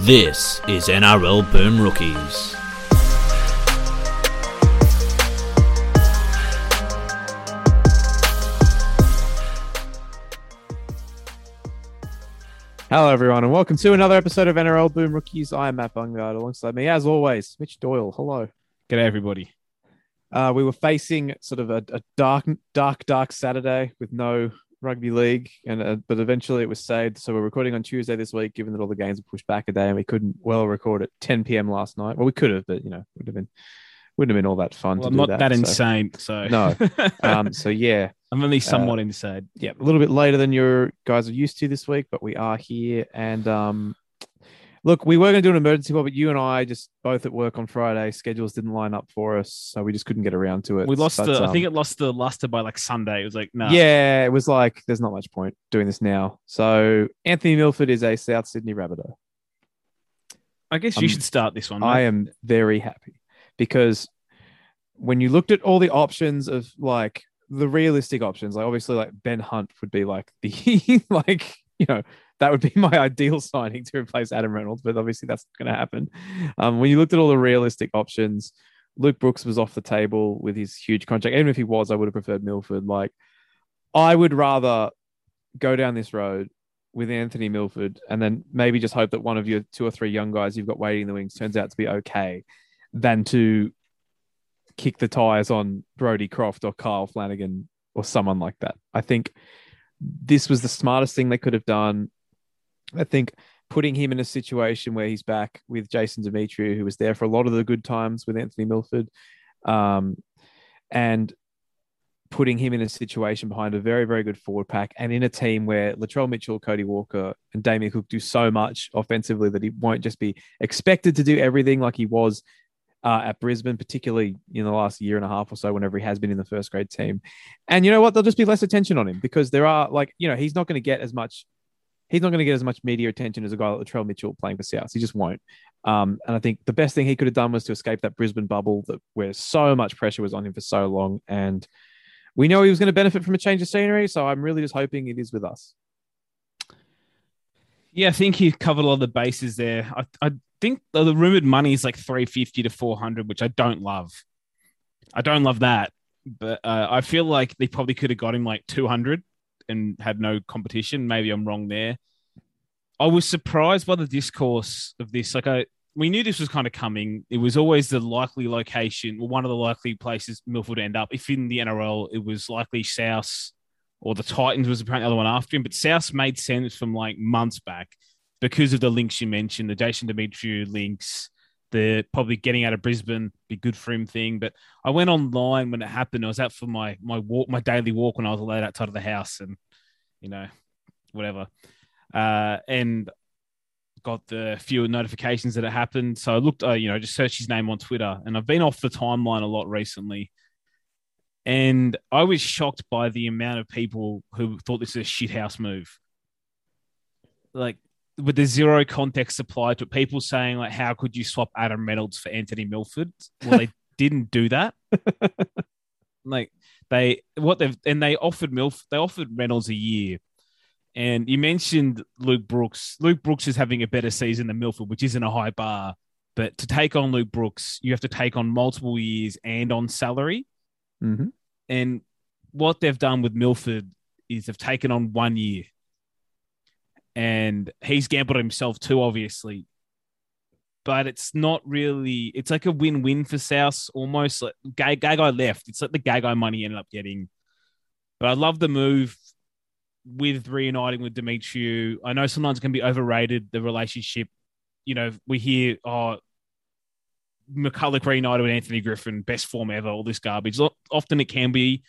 This is NRL Boom Rookies. Hello, everyone, and welcome to another episode of NRL Boom Rookies. I am Matt Bungard. Alongside me, as always, Mitch Doyle. Hello. G'day, everybody. Uh, we were facing sort of a, a dark, dark, dark Saturday with no rugby league, and uh, but eventually it was saved. So we're recording on Tuesday this week, given that all the games were pushed back a day, and we couldn't well record at 10 p.m. last night. Well, we could have, but you know, would have been wouldn't have been all that fun. Well, I'm not that, that, so- insane, so No. Um, so yeah, I'm only somewhat insane. yeah, a little bit later than your guys are used to this week, but we are here. And um, look, we were going to do an emergency one, but you and I just both at work on Friday. Schedules didn't line up for us, so we just couldn't get around to it. We lost But, the. I um, think it lost the luster by like Sunday. It was like no. Yeah, it was like there's not much point doing this now. So Anthony Milford is a South Sydney Rabbitoh. I guess you Um, should start this one. I am very happy because when you looked at all the options of like the realistic options, like obviously like Ben Hunt would be like the like you know that would be my ideal signing to replace Adam Reynolds, but obviously that's not going to happen. Um, when you looked at all the realistic options, Luke Brooks was off the table with his huge contract. Even if he was, I would have preferred Milford. Like I would rather go down this road with Anthony Milford and then maybe just hope that one of your two or three young guys you've got waiting in the wings turns out to be okay than to kick the tires on Brodie Croft or Kyle Flanagan or someone like that. I think this was the smartest thing they could have done. I think putting him in a situation where he's back with Jason Demetriou, who was there for a lot of the good times with Anthony Milford, um, and putting him in a situation behind a very, very good forward pack and in a team where Latrell Mitchell, Cody Walker, and Damien Cook do so much offensively that he won't just be expected to do everything like he was uh, at Brisbane, particularly in the last year and a half or so, whenever he has been in the first grade team. And you know what? There'll just be less attention on him because there are like, you know, he's not going to get as much. He's not going to get as much media attention as a guy like Latrell Mitchell playing for South. He just won't. Um, and I think the best thing he could have done was to escape that Brisbane bubble that where so much pressure was on him for so long. And we know he was going to benefit from a change of scenery. So I'm really just hoping it is with us. Yeah, I think he covered a lot of the bases there. I, I think the, rumored money is like 350 to 400, which I don't love. I don't love that, but uh, I feel like they probably could have got him like 200 and had no competition. Maybe I'm wrong there. I was surprised by the discourse of this. Like, I we knew this was kind of coming. It was always the likely location, or one of the likely places Milford end up. If in the NRL, it was likely South or the Titans was apparently the other one after him. But South made sense from like months back because of the links you mentioned, the Jason Demetriou links, the probably getting out of Brisbane be good for him thing. But I went online when it happened. I was out for my my walk, my daily walk when I was allowed outside of the house, and you know, whatever. Uh, and got the few notifications that it happened. So I looked, uh, you know, just searched his name on Twitter, and I've been off the timeline a lot recently. And I was shocked by the amount of people who thought this is a shithouse move. Like, with the zero context applied to it, people saying, like, how could you swap Adam Reynolds for Anthony Milford? Well, they didn't do that. like, they, what they've, and they offered Milf, they offered Reynolds a year. And you mentioned Luke Brooks. Luke Brooks is having a better season than Milford, which isn't a high bar. But to take on Luke Brooks, you have to take on multiple years and on salary. Mm-hmm. And what they've done with Milford is they've taken on one year. And he's gambled himself too, obviously. But it's not really, it's like a win win for South almost. Like Gagai left. It's like the Gagai money ended up getting. But I love the move with reuniting with Demetriou. I know sometimes it can be overrated, the relationship. You know, we hear, oh, McCullough reunited with Anthony Griffin, best form ever, all this garbage. Often it can be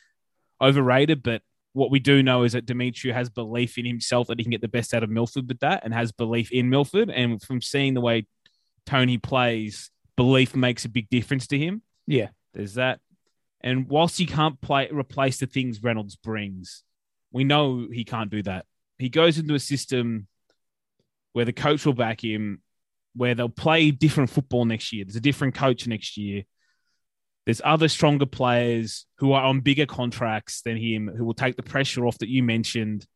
overrated, but what we do know is that Demetriou has belief in himself that he can get the best out of Milford with that and has belief in Milford. And from seeing the way Tony plays, belief makes a big difference to him. Yeah. There's that. And whilst he can't play replace the things Reynolds brings, we know he can't do that. He goes into a system where the coach will back him, where they'll play different football next year. There's a different coach next year. There's other stronger players who are on bigger contracts than him who will take the pressure off that you mentioned.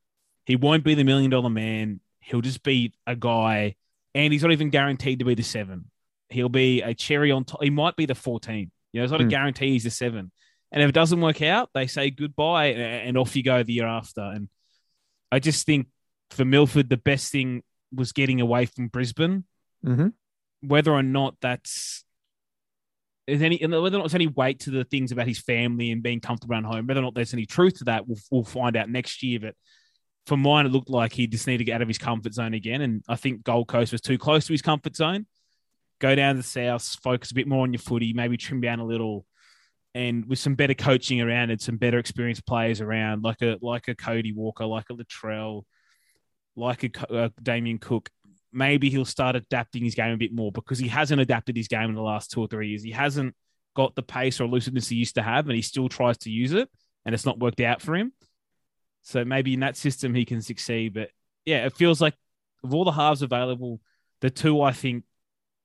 He won't be the million dollar man. He'll just be a guy and he's not even guaranteed to be the seven. He'll be a cherry on top. He might be the 14. You know, it's not a Hmm. guarantee he's the seven. And if it doesn't work out, they say goodbye and, and off you go the year after. And I just think for Milford, the best thing was getting away from Brisbane. Mm-hmm. Whether or not that's is any whether or not there's any weight to the things about his family and being comfortable around home, whether or not there's any truth to that, we'll, we'll find out next year. But for mine, it looked like he just needed to get out of his comfort zone again. And I think Gold Coast was too close to his comfort zone. Go down to the south, focus a bit more on your footy, maybe trim down a little, and with some better coaching around and some better experienced players around, like a like a Cody Walker, like a Latrell, like a Co- uh, Damien Cook, maybe he'll start adapting his game a bit more because he hasn't adapted his game in the last two or three years. He hasn't got the pace or elusiveness he used to have, and he still tries to use it, and it's not worked out for him. So maybe in that system he can succeed. But yeah, it feels like of all the halves available, the two I think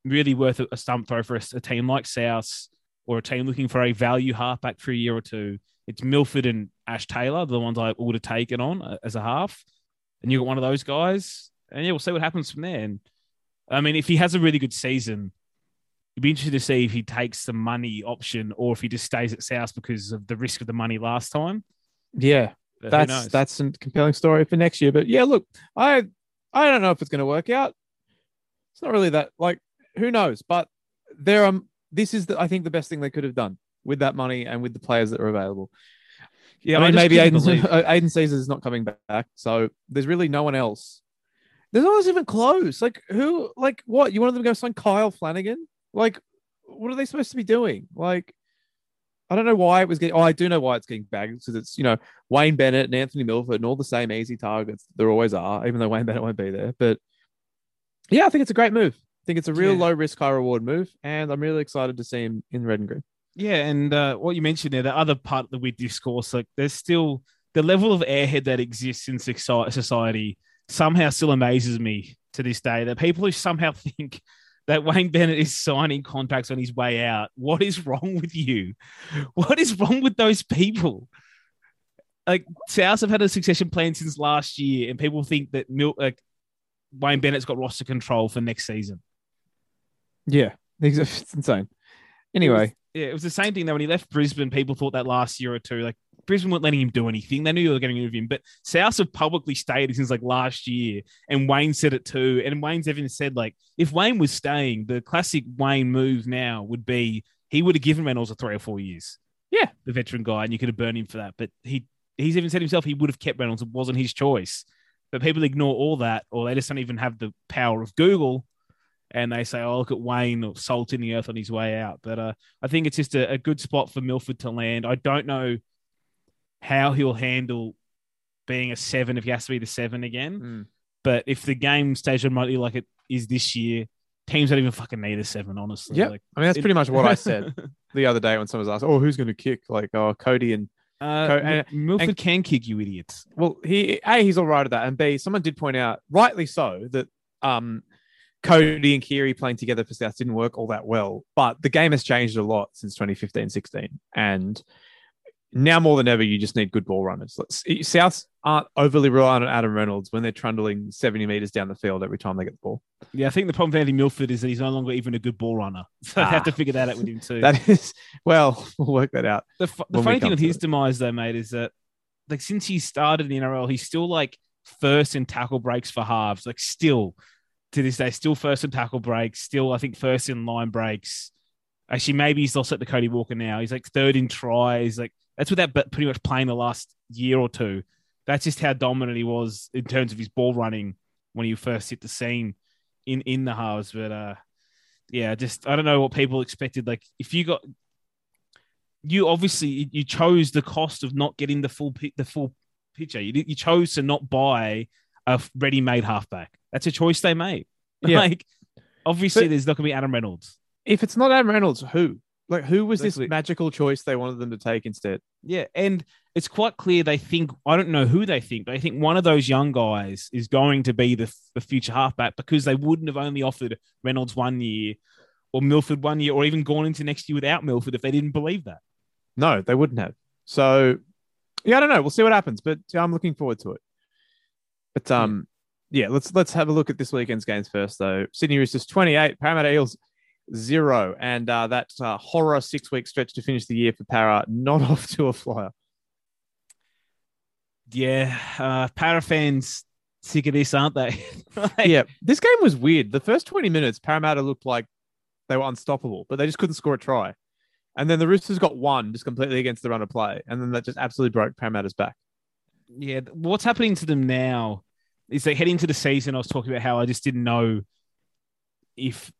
really worth a a stump throw for a, a team like South or a team looking for a value halfback for a year or two. It's Milford and Ash Taylor, the ones I would have taken on uh, as a half. And you got one of those guys, and yeah, we'll see what happens from there. And I mean, if he has a really good season, it'd be interesting to see if he takes the money option or if he just stays at South because of the risk of the money last time. Yeah, But that's that's a compelling story for next year. But yeah, look, I I don't know if it's going to work out. It's not really that like who knows, but there um this is the, I think the best thing they could have done with that money and with the players that are available. yeah. I mean, just maybe Aiden, Aiden Caesar is not coming back, so there's really no one else. There's no one's even close. Like who? Like what? You wanted them to go sign Kyle Flanagan? Like what are they supposed to be doing? Like I don't know why it was getting. Oh, I do know why it's getting bagged because it's you know Wayne Bennett and Anthony Milford and all the same easy targets. There always are, even though Wayne Bennett won't be there. But yeah, I think it's a great move. I think it's a real Yeah. low risk, high reward move, and I'm really excited to see him in red and green. Yeah, and uh, what you mentioned there, the other part of the weird discourse, like there's still the level of airhead that exists in society somehow still amazes me to this day. That people who somehow think that Wayne Bennett is signing contracts on his way out. What is wrong with you? What is wrong with those people? Like South have had a succession plan since last year, and people think that Mil- like Wayne Bennett's got roster control for next season. Yeah, it's insane. Anyway, Yeah, it was the same thing though. When he left Brisbane, people thought that last year or two, like Brisbane weren't letting him do anything. They knew they were getting rid of him. But South have publicly stated since like last year, and Wayne said it too. And Wayne's even said like, if Wayne was staying, the classic Wayne move now would be he would have given Reynolds a three or four years. Yeah. the veteran guy, and you could have burned him for that. But he he's even said himself he would have kept Reynolds. It wasn't his choice. But people ignore all that, or they just don't even have the power of Google and they say, "Oh, look at Wayne or salt in the earth on his way out." But uh, I think it's just a, a good spot for Milford to land. I don't know how he'll handle being a seven if he has to be the seven again. Mm. But if the game stays remotely like it is this year, teams don't even fucking need a seven. Honestly, Yep. Like, I mean that's it- pretty much what I said the other day when someone was asked, "Oh, who's going to kick?" Like, "Oh, Cody and uh, Co- and- Milford and- can kick you idiots. Well, he a he's all right at that, and b someone did point out, rightly so, that um Cody and Keary playing together for South didn't work all that well. But the game has changed a lot since 2015-16, and now more than ever, you just need good ball runners. Souths aren't overly reliant on Adam Reynolds when they're trundling 70 meters down the field every time they get the ball. Yeah, I think the problem with Andy Milford is that he's no longer even a good ball runner. So they have to Ah. figure that out with him too. That is well, we'll work that out. The, fu- the funny thing with his it. demise, though, mate, is that like since he started in the NRL, he's still like first in tackle breaks for halves. Like still to this day, still first in tackle breaks. Still, I think first in line breaks. Actually, maybe he's lost it to Cody Walker now. He's like third in tries. Like that's without but pretty much playing the last year or two. That's just how dominant he was in terms of his ball running when he first hit the scene in in the halves. But uh, yeah, just I don't know what people expected. Like if you got you obviously you chose the cost of not getting the full the full picture. You, you chose to not buy a ready-made halfback. That's a choice they made. Yeah. Like obviously, But- there's not going to be Adam Reynolds. If it's not Adam Reynolds, who? Like, who was Exactly. this magical choice they wanted them to take instead? Yeah, and it's quite clear they think I don't know who they think, but I think one of those young guys is going to be the, the future halfback because they wouldn't have only offered Reynolds one year or Milford one year or even gone into next year without Milford if they didn't believe that. No, they wouldn't have. So, yeah, I don't know. We'll see what happens, but I'm looking forward to it. But um, yeah, let's let's have a look at this weekend's games first, though. Sydney Roosters 28, Parramatta Eels zero, and uh, that uh, horror six week stretch to finish the year for Para not off to a flyer. Yeah, uh, Para fans sick of this, aren't they? Like, Yeah, this game was weird. The first 20 minutes, Parramatta looked like they were unstoppable, but they just couldn't score a try. And then the Roosters got one just completely against the run of play, and then that just absolutely broke Parramatta's back. yeah. What's happening to them now is they head into the season. I was talking about how I just didn't know if,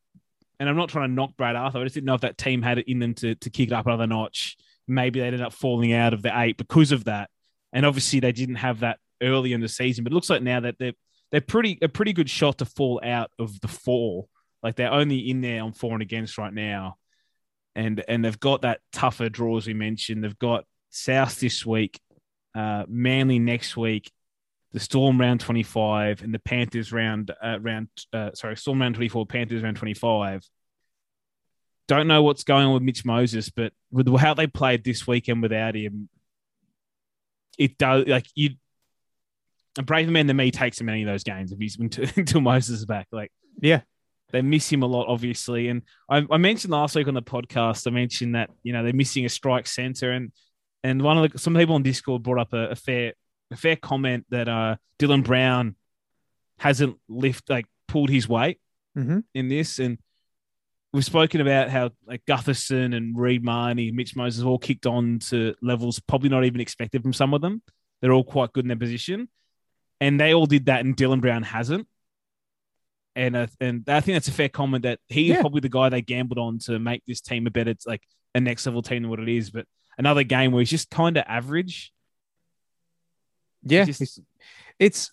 and I'm not trying to knock Brad Arthur. I just didn't know if that team had it in them to to kick it up another notch. Maybe they ended up falling out of the eight because of that, and obviously they didn't have that early in the season. But it looks like now that they're they're pretty a pretty good shot to fall out of the four. Like they're only in there on four and against right now, and and they've got that tougher draw as we mentioned. They've got South this week, uh, Manly next week, the Storm round twenty five, and the Panthers round uh, round uh, sorry Storm round twenty four, Panthers round twenty five. Don't know what's going on with Mitch Moses, but with how they played this weekend without him, it does like you. A braver man than me takes him any of those games if he's until, until Moses is back. Like Yeah. they miss him a lot, obviously. And I, I mentioned last week on the podcast, I mentioned that you know they're missing a strike center, and and one of the some people on Discord brought up a, a fair a fair comment that uh Dylan Brown hasn't lift like pulled his weight Mhm. in this, and we've spoken about how like Gutherson and Reed Mahoney, Mitch Moses all kicked on to levels probably not even expected from some of them. They're all quite good in their position, and they all did that, and Dylan Brown hasn't. And uh, and I think that's a fair comment that he's Yeah. probably the guy they gambled on to make this team a better like a next level team than what it is. But another game where he's just kind of average. Yeah, Just- it's, it's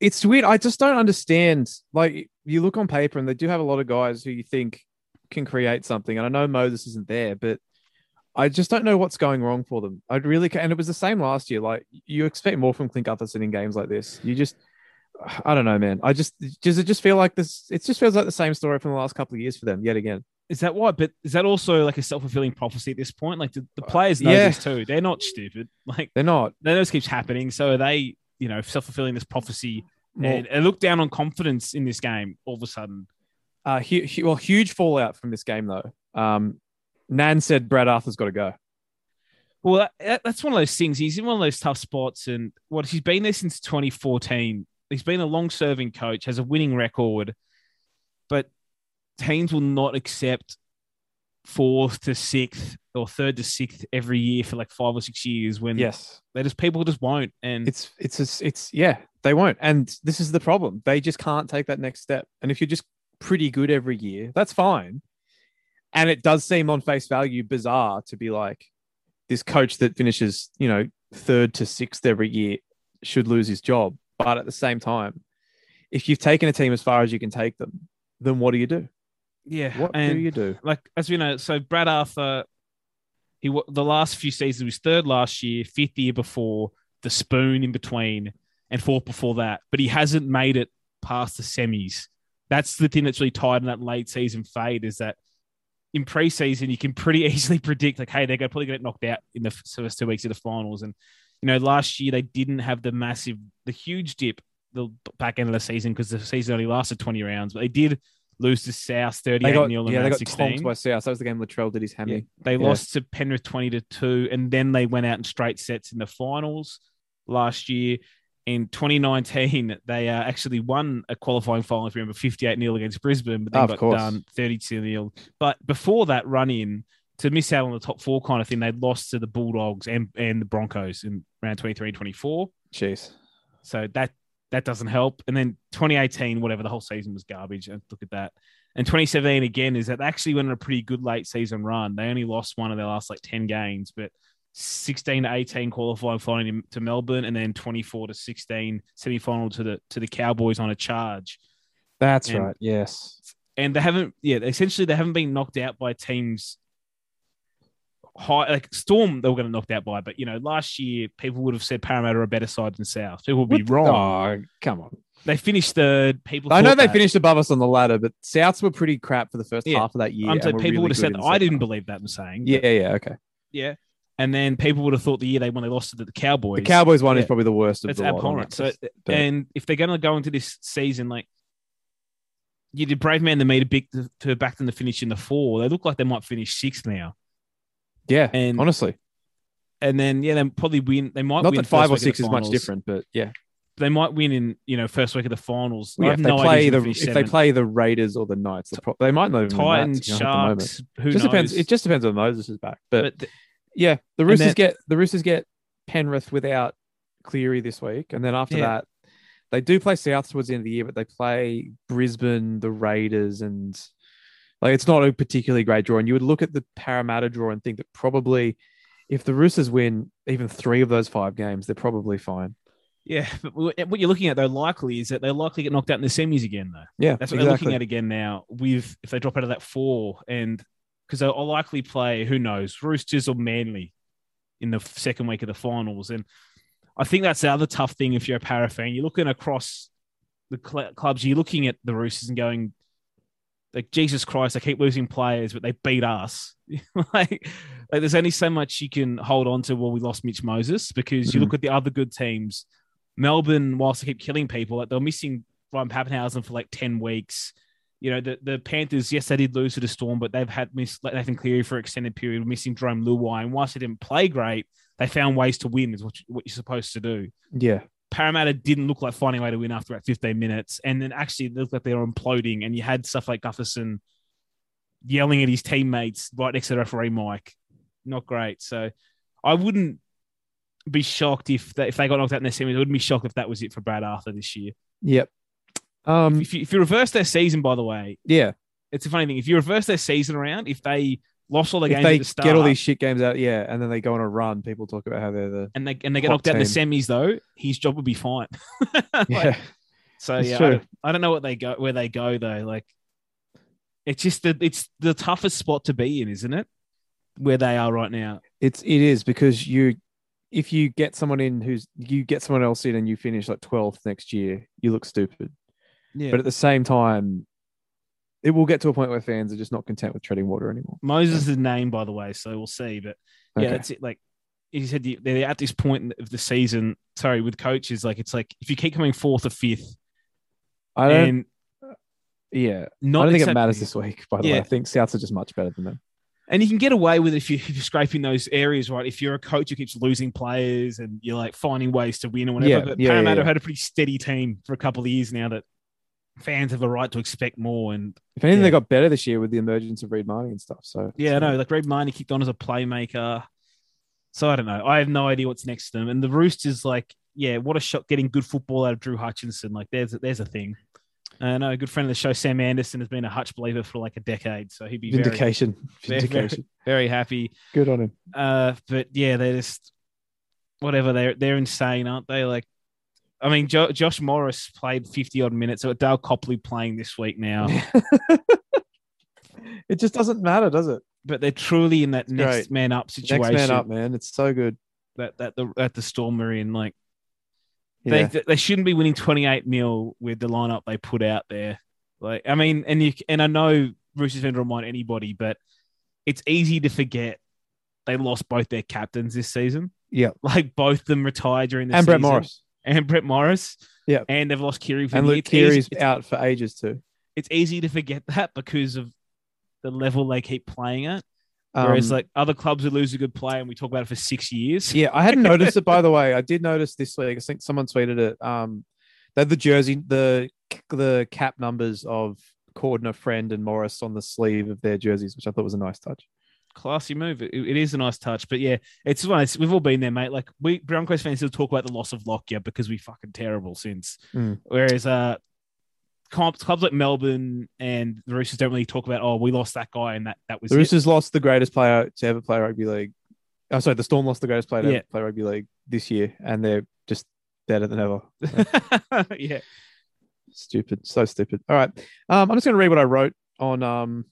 it's weird. I just don't understand. Like you look on paper, and they do have a lot of guys who you think can create something. And I know Moses isn't there, but I just don't know what's going wrong for them. I'd really. And it was the same last year. Like you expect more from Clint Gutherson in games like this. You just, I don't know, man. I just does it just feel like this? It just feels like the same story from the last couple of years for them yet again. Is that why? But is that also like a self fulfilling prophecy at this point? Like the, the players know yeah. this too. They're not stupid. Like They're not. they know this keeps happening. So are they, you know, self fulfilling this prophecy and, and look down on confidence in this game all of a sudden. uh, hu- hu- well, huge fallout from this game though. Um, Nan said Brad Arthur's got to go. Well, that, that- that's one of those things. He's in one of those tough spots, and what he's been there since 2014. He's been a long-serving coach, has a winning record, but teams will not accept fourth to sixth or third to sixth every year for like five or six years. When Yes, they just people just won't. And it's it's just, it's yeah they won't. And this is the problem. They just can't take that next step. And if you're just pretty good every year that's fine. And it does seem on face value bizarre to be like this coach that finishes you know third to sixth every year should lose his job. But at the same time if you've taken a team as far as you can take them then what do you do yeah, what and do you do like as we know, so Brad Arthur, he the last few seasons was third last year, fifth year before, the spoon in between, and fourth before that. But he hasn't made it past the semis. That's the thing that's really tied in that late season fade is that in preseason you can pretty easily predict like, hey, they're gonna probably get knocked out in the first two weeks of the finals. And you know, last year they didn't have the massive, the huge dip the back end of the season because the season only lasted twenty rounds, but they did lose to South they thirty-eight got, nil yeah, they got sixteen. tonked by South. That was the game Latrell did his hammy. Yeah. They Yeah. lost to Penrith 20 to 2, and then they went out in straight sets in the finals last year. In 2019, they uh, actually won a qualifying final, if you remember, 58 0 against Brisbane, but then Of got course. done 32 0. But before that run in, to miss out on the top four kind of thing, they lost to the Bulldogs and, and the Broncos in round 23 24. Jeez. So that that doesn't help. And then 2018, whatever, the whole season was garbage. And look at that. And 2017 again is that they actually went on a pretty good late season run. They only lost one of their last like 10 games, but 16 to 18 qualifying final to Melbourne, and then 24 to 16 semi final to the to the Cowboys on a charge. That's And- right. Yes. And they haven't, yeah, essentially they haven't been knocked out by teams high like Storm. They were going to knocked out by, but you know, last year people would have said Parramatta are a better side than South. People would be What- wrong. Oh, come on. They finished third. People, I know they that. finished above us on the ladder, but Souths were pretty crap for the first Yeah. half of that year. I'm saying people really would have said that. I didn't half. believe that. I'm saying, Yeah, yeah, okay. yeah. And then people would have thought the year they when they lost to the Cowboys. The Cowboys one is probably the worst of It's the abhorrent. So, and if they're going to go into this season, like you did, brave man the meter big to, to back them to finish in the four. They look like they might finish sixth now, yeah, and- honestly, and then yeah, they probably win. They might not that five or six is much different, but yeah, They might win in you know first week of the finals. I yeah have if they no play idea the if they play the Raiders or the Knights, they'll pro- they might not even win that, Titans, you know, the. Sharks, who just knows? depends. It just depends on Moses is back, but, but th- yeah, the Roosters then- get the Roosters get Penrith without Cleary this week, and then after Yeah. that, they do play South towards the end of the year, but they play Brisbane, the Raiders, and like it's not a particularly great draw. And you would look at the Parramatta draw and think that probably if the Roosters win even three of those five games, they're probably fine. yeah, but what you're looking at though likely is that they'll likely get knocked out in the semis again though. Yeah, That's what exactly. they're looking at again now. With if they drop out of that four, and because they'll likely play who knows Roosters or Manly in the second week of the finals, and I think that's the other tough thing if you're a para fan. You're looking across the cl- clubs, you're looking at the Roosters and going, like Jesus Christ, they keep losing players, but they beat us. like, like there's only so much you can hold on to. Well, we lost Mitch Moses because you Mhm. look at the other good teams. Melbourne, whilst they keep killing people, like they're missing Ryan Papenhuyzen for like 10 weeks. You know, the, the Panthers, yes, they did lose to the Storm, but they've had miss like Nathan Cleary for an extended period, missing Jarome Luai. And whilst they didn't play great, they found ways to win, is what, you, what you're supposed to do. Yeah, Parramatta didn't look like finding a way to win after about 15 minutes. And then actually it looked like they were imploding. And you had stuff like Gutherson yelling at his teammates right next to the referee mic. Not great. So I wouldn't be shocked if they, if they got knocked out in their semis. I wouldn't be shocked if that was it for Brad Arthur this year. yep. Um, If you, if you reverse their season, by the way, yeah. it's a funny thing. If you reverse their season around, if they lost all the If games they at the start, get all these shit games out, yeah, and then they go on a run, people talk about how they're the and they and they get knocked out in the semis, though, his job would be fine. Like, yeah. So yeah, I don't, I don't know what they go where they go though. Like it's just the it's the toughest spot to be in, isn't it? Where they are right now. It's it is because you if you get someone in who's you get someone else in and you finish like 12th next year, you look stupid. Yeah. But at the same time, it will get to a point where fans are just not content with treading water anymore. Moses is named, by the way, so we'll see. But yeah, Okay. that's it. Like he said, they're at this point of the season. Sorry, with coaches, like it's like if you keep coming fourth or fifth, I don't. yeah, not I don't think it matters this week. By the way, I think Souths are just much better than them. And you can get away with it if, you, if you're scraping those areas, right? If you're a coach who keeps losing players and you're like finding ways to win or whatever. Yeah, but yeah, Parramatta yeah, yeah. had a pretty steady team for a couple of years now that fans have a right to expect more. And If anything, Yeah. they got better this year with the emergence of Reed Mahoney and stuff. So yeah, no, like Reed Mahoney kicked on as a playmaker. So I don't know. I have no idea what's next to them. And the Roosters, like, yeah, what a shot getting good football out of Drew Hutchison. Like, there's a, there's a thing. I know a good friend of the show, Sam Anderson, has been a Hutch believer for like a decade. So he'd be very, vindication, very, vindication. very happy. Good on him. Uh, but yeah, they're just whatever. They're they're insane, aren't they? Like, I mean, jo- Josh Morris played fifty odd minutes. So Dale Copley playing this week now, it just doesn't matter, does it? but they're truly in that It's next great. man up situation Next man up, man. It's so good. that that the that the Storm are in. Like, Yeah. they they shouldn't be winning twenty eight 0 with the lineup they put out there. Like, I mean, and you and I know Roosters fan to remind anybody, but it's easy to forget they lost both their captains this season. Yeah. Like both of them retired during the and Brett season. Morris. And Brett Morris. Yeah. And they've lost Keary for And. Luke It's easy- Keary's it's, out for ages too. it's easy to forget that because of the level they keep playing at. Whereas Um, like other clubs would lose a good player and we talk about it for six years. Yeah, I hadn't noticed it by the way. I did notice this week. I think someone tweeted it. Um, they the jersey, the the cap numbers of Cordner, Friend, and Morris on the sleeve of their jerseys, which I thought was a nice touch. Classy move. It, it is a nice touch. But yeah, it's one. It's, we've all been there, mate. Like we Broncos fans still talk about the loss of Lockyer because we fucking terrible since. Mm. Whereas uh clubs, clubs like Melbourne and the Roosters don't really talk about, oh, we lost that guy and that that was The it. Roosters lost the greatest player to ever play rugby league. Oh, sorry, the Storm lost the greatest player to Yeah. play rugby league this year, and they're just better than ever. yeah. stupid, so stupid. All right, um, I'm just going to read what I wrote on um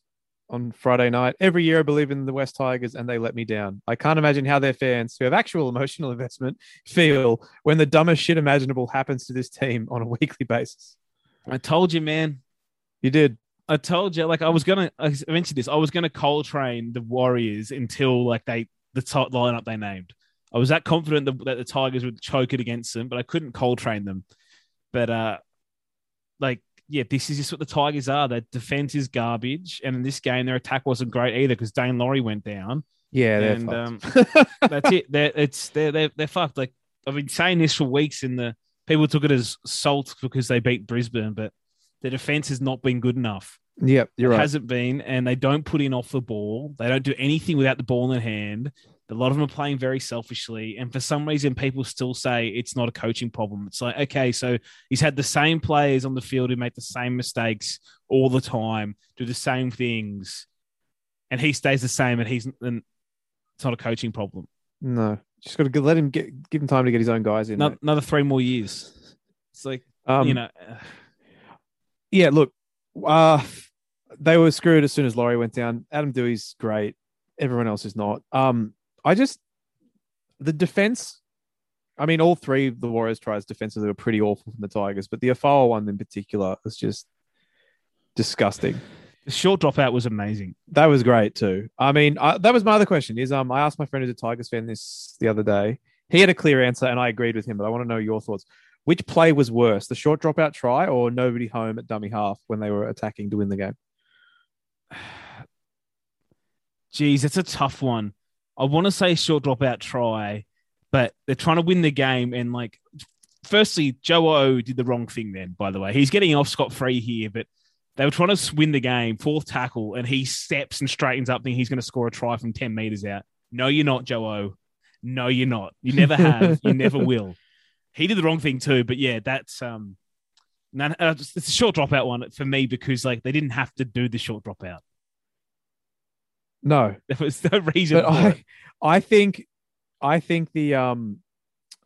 on Friday night. Every year, I believe in the West Tigers, and they let me down. I can't imagine how their fans, who have actual emotional investment, feel when the dumbest shit imaginable happens to this team on a weekly basis. I told you, man. You did. I told you, like I was gonna I mentioned this. I was gonna coal train the Warriors until like they the top lineup they named. I was that confident that, that the Tigers would choke it against them, but I couldn't cold train them. But uh, like yeah, this is just what the Tigers are. Their defense is garbage, and in this game, their attack wasn't great either because Daine Laurie went down. Yeah, they're and um, that's it. They're it's they're, they're they're fucked. Like I've been saying this for weeks, and the people took it as salt because they beat Brisbane, but the defense has not been good enough. yep, you're it right. hasn't been, and they don't put in off the ball. They don't do anything without the ball in hand. A lot of them are playing very selfishly, and for some reason, people still say it's not a coaching problem. It's like, okay, so he's had the same players on the field who make the same mistakes all the time, do the same things, and he stays the same, and he's and it's not a coaching problem. No, just got to let him get give him time to get his own guys in. Another, another three more years. It's like Um, you know, yeah. Look, uh, they were screwed as soon as Laurie went down. Adam Doueihi's great. Everyone else is not. Um, I just the defense. I mean, all three of the Warriors tries defensively were pretty awful from the Tigers, but the Afar one in particular was just disgusting. the short dropout was amazing. That was great too. I mean, I, that was my other question. Is um, I asked my friend who's a Tigers fan this the other day. He had a clear answer, and I agreed with him. But I want to know your thoughts. Which play was worse, the short dropout try or nobody home at dummy half when they were attacking to win the game? Geez, it's a tough one. I want to say short dropout try, but they're trying to win the game. And like, firstly, Joe O did the wrong thing then, by the way. He's getting off scot free here, but they were trying to win the game, fourth tackle, and he steps and straightens up, thinking he's going to score a try from 10 meters out. No, you're not, Joe O. No, you're not. You never have. you never will. He did the wrong thing too, but yeah, that's um, it's a short dropout one for me because like they didn't have to do the short dropout. No, There was no reason. but I, it. I think, I think the um,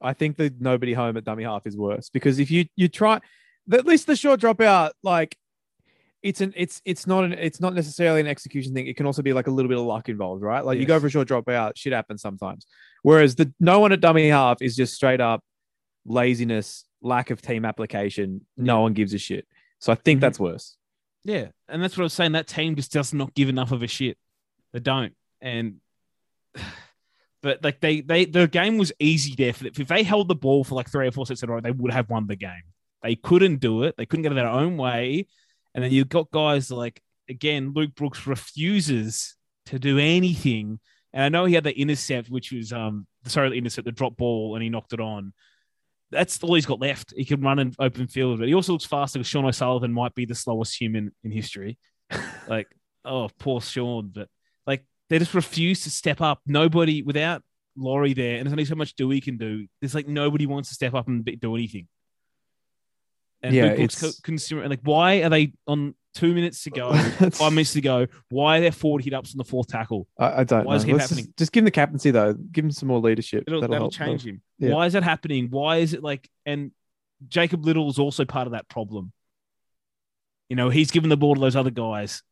I think the nobody home at dummy half is worse because if you you try, at least the short dropout, like it's an it's it's not an it's not necessarily an execution thing. It can also be like a little bit of luck involved, right? Like you go for a short dropout, shit happens sometimes. Whereas the no one at dummy half is just straight up laziness, lack of team application. No one gives a shit. So I think Mhm. that's worse. Yeah, and that's what I was saying. That team just does not give enough of a shit. They don't, and but like they they the game was easy there. For, if they held the ball for like three or four sets in a row, they would have won the game. They couldn't do it. They couldn't get it their own way, and then you've got guys like again Luke Brooks refuses to do anything. And I know he had the intercept, which was um sorry the intercept, the drop ball, and he knocked it on. That's all he's got left. He can run an open field, but he also looks faster because Sean O'Sullivan might be the slowest human in history. like, oh, poor Sean. But they just refuse to step up. Nobody without Laurie there, and there's only so much Doueihi can do. There's like nobody wants to step up and do anything. And Yeah, it's- co- consumer like, why are they on two minutes to go, five minutes to go? Why are there 40 hit ups on the fourth tackle? I, I don't Why know. keep Let's just, happening? just give him the captaincy though. Give him some more leadership. It'll, that'll, help. change him. Yeah. Why is that happening? Why is it like? And Jacob Liddle is also part of that problem. You know, he's given the ball to those other guys.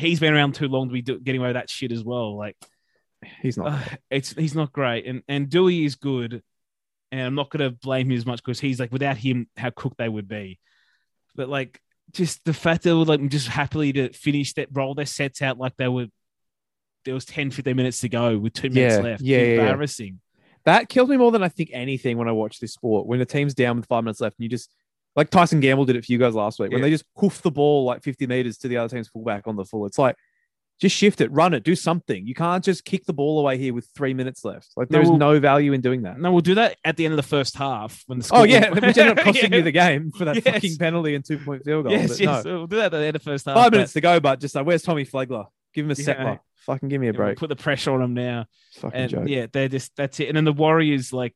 He's been around too long to be do- getting away with that shit as well. Like, He's not. uh, it's he's not great, and and Doueihi is good, and I'm not going to blame him as much because he's like without him, how cooked they would be. But like, just the fact that they were like just happily to finish that roll their sets out like they were. There was 10, 15 minutes to go with two minutes Yeah, left. yeah, yeah, yeah. embarrassing. That kills me more than I think anything when I watch this sport. When the team's down with five minutes left and you just like Tyson Gamble did it for you guys last week when Yeah. they just hoof the ball like 50 meters to the other team's fullback on the full. It's like just shift it, run it, do something. You can't just kick the ball away here with three minutes left. Like No, there's well- no value in doing that. No, we'll do that at the end of the first half when the Oh score yeah, which ended up costing Yeah. you the game for that Yes. fucking penalty and two point field goal. Yes, yes, no. we'll do that at the end of the first half. Five minutes to go, but just like, where's Tommy Flegler? Give him a Yeah. settler. Fucking give me a Yeah, we'll break. put the pressure on him now, Fucking and joke. yeah, they're just that's it. And then the Warriors, like,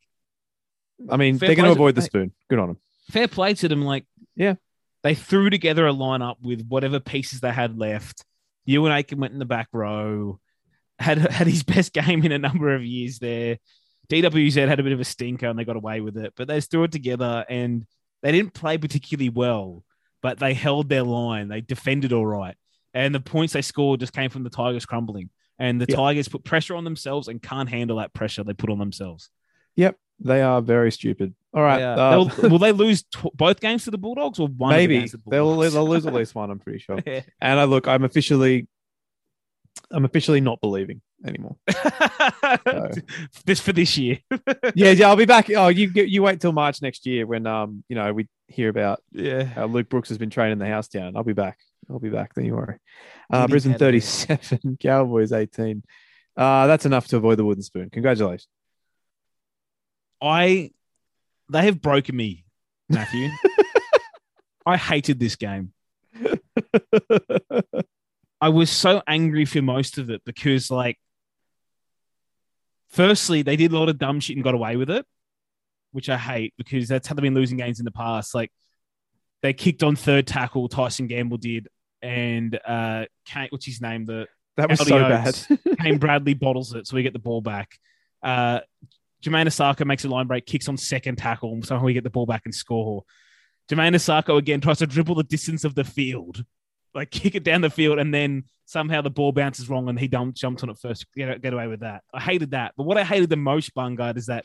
I mean, they're going to- avoid the spoon. Good on them. Fair play to them. Like, Yeah. they threw together a lineup with whatever pieces they had left. Euan Aitken went in the back row, had had his best game in a number of years there. DWZ had a bit of a stinker and they got away with it, but they threw it together and they didn't play particularly well, but they held their line. They defended all right. And the points they scored just came from the Tigers crumbling. And the Yeah. Tigers put pressure on themselves and can't handle that pressure they put on themselves. Yep. They are very stupid. All right. Yeah. uh, They'll- they lose tw- both games to the Bulldogs or one? of the maybe to the they'll they'll lose at least one. I'm pretty sure. Yeah. And I look, I'm officially I'm officially not believing anymore. this for this year. yeah, yeah, I'll be back. Oh, you you wait till March next year when um you know we hear about Yeah. how Luke Brooks has been training the house down. I'll be back. I'll be back. Don't you worry. Uh, Brisbane 37, Cowboys 18. Uh, that's enough to avoid the wooden spoon. Congratulations. I they have broken me, Matthew. I hated this game. I was so angry for most of it because, like, firstly, they did a lot of dumb shit and got away with it, which I hate because that's how they've been losing games in the past. Like, they kicked on third tackle, Tyson Gamble did, and uh, Kane, what's his name? The that was so Oates. bad. Kane Bradley bottles it, so we get the ball back. Uh, Jamayne Isaako makes a line break, kicks on second tackle, and somehow we get the ball back and score. Jamayne Isaako again tries to dribble the distance of the field, like kick it down the field, and then somehow the ball bounces wrong and he dump, jumps on it first. Get, get away with that. I hated that. But what I hated the most, Bungard, is that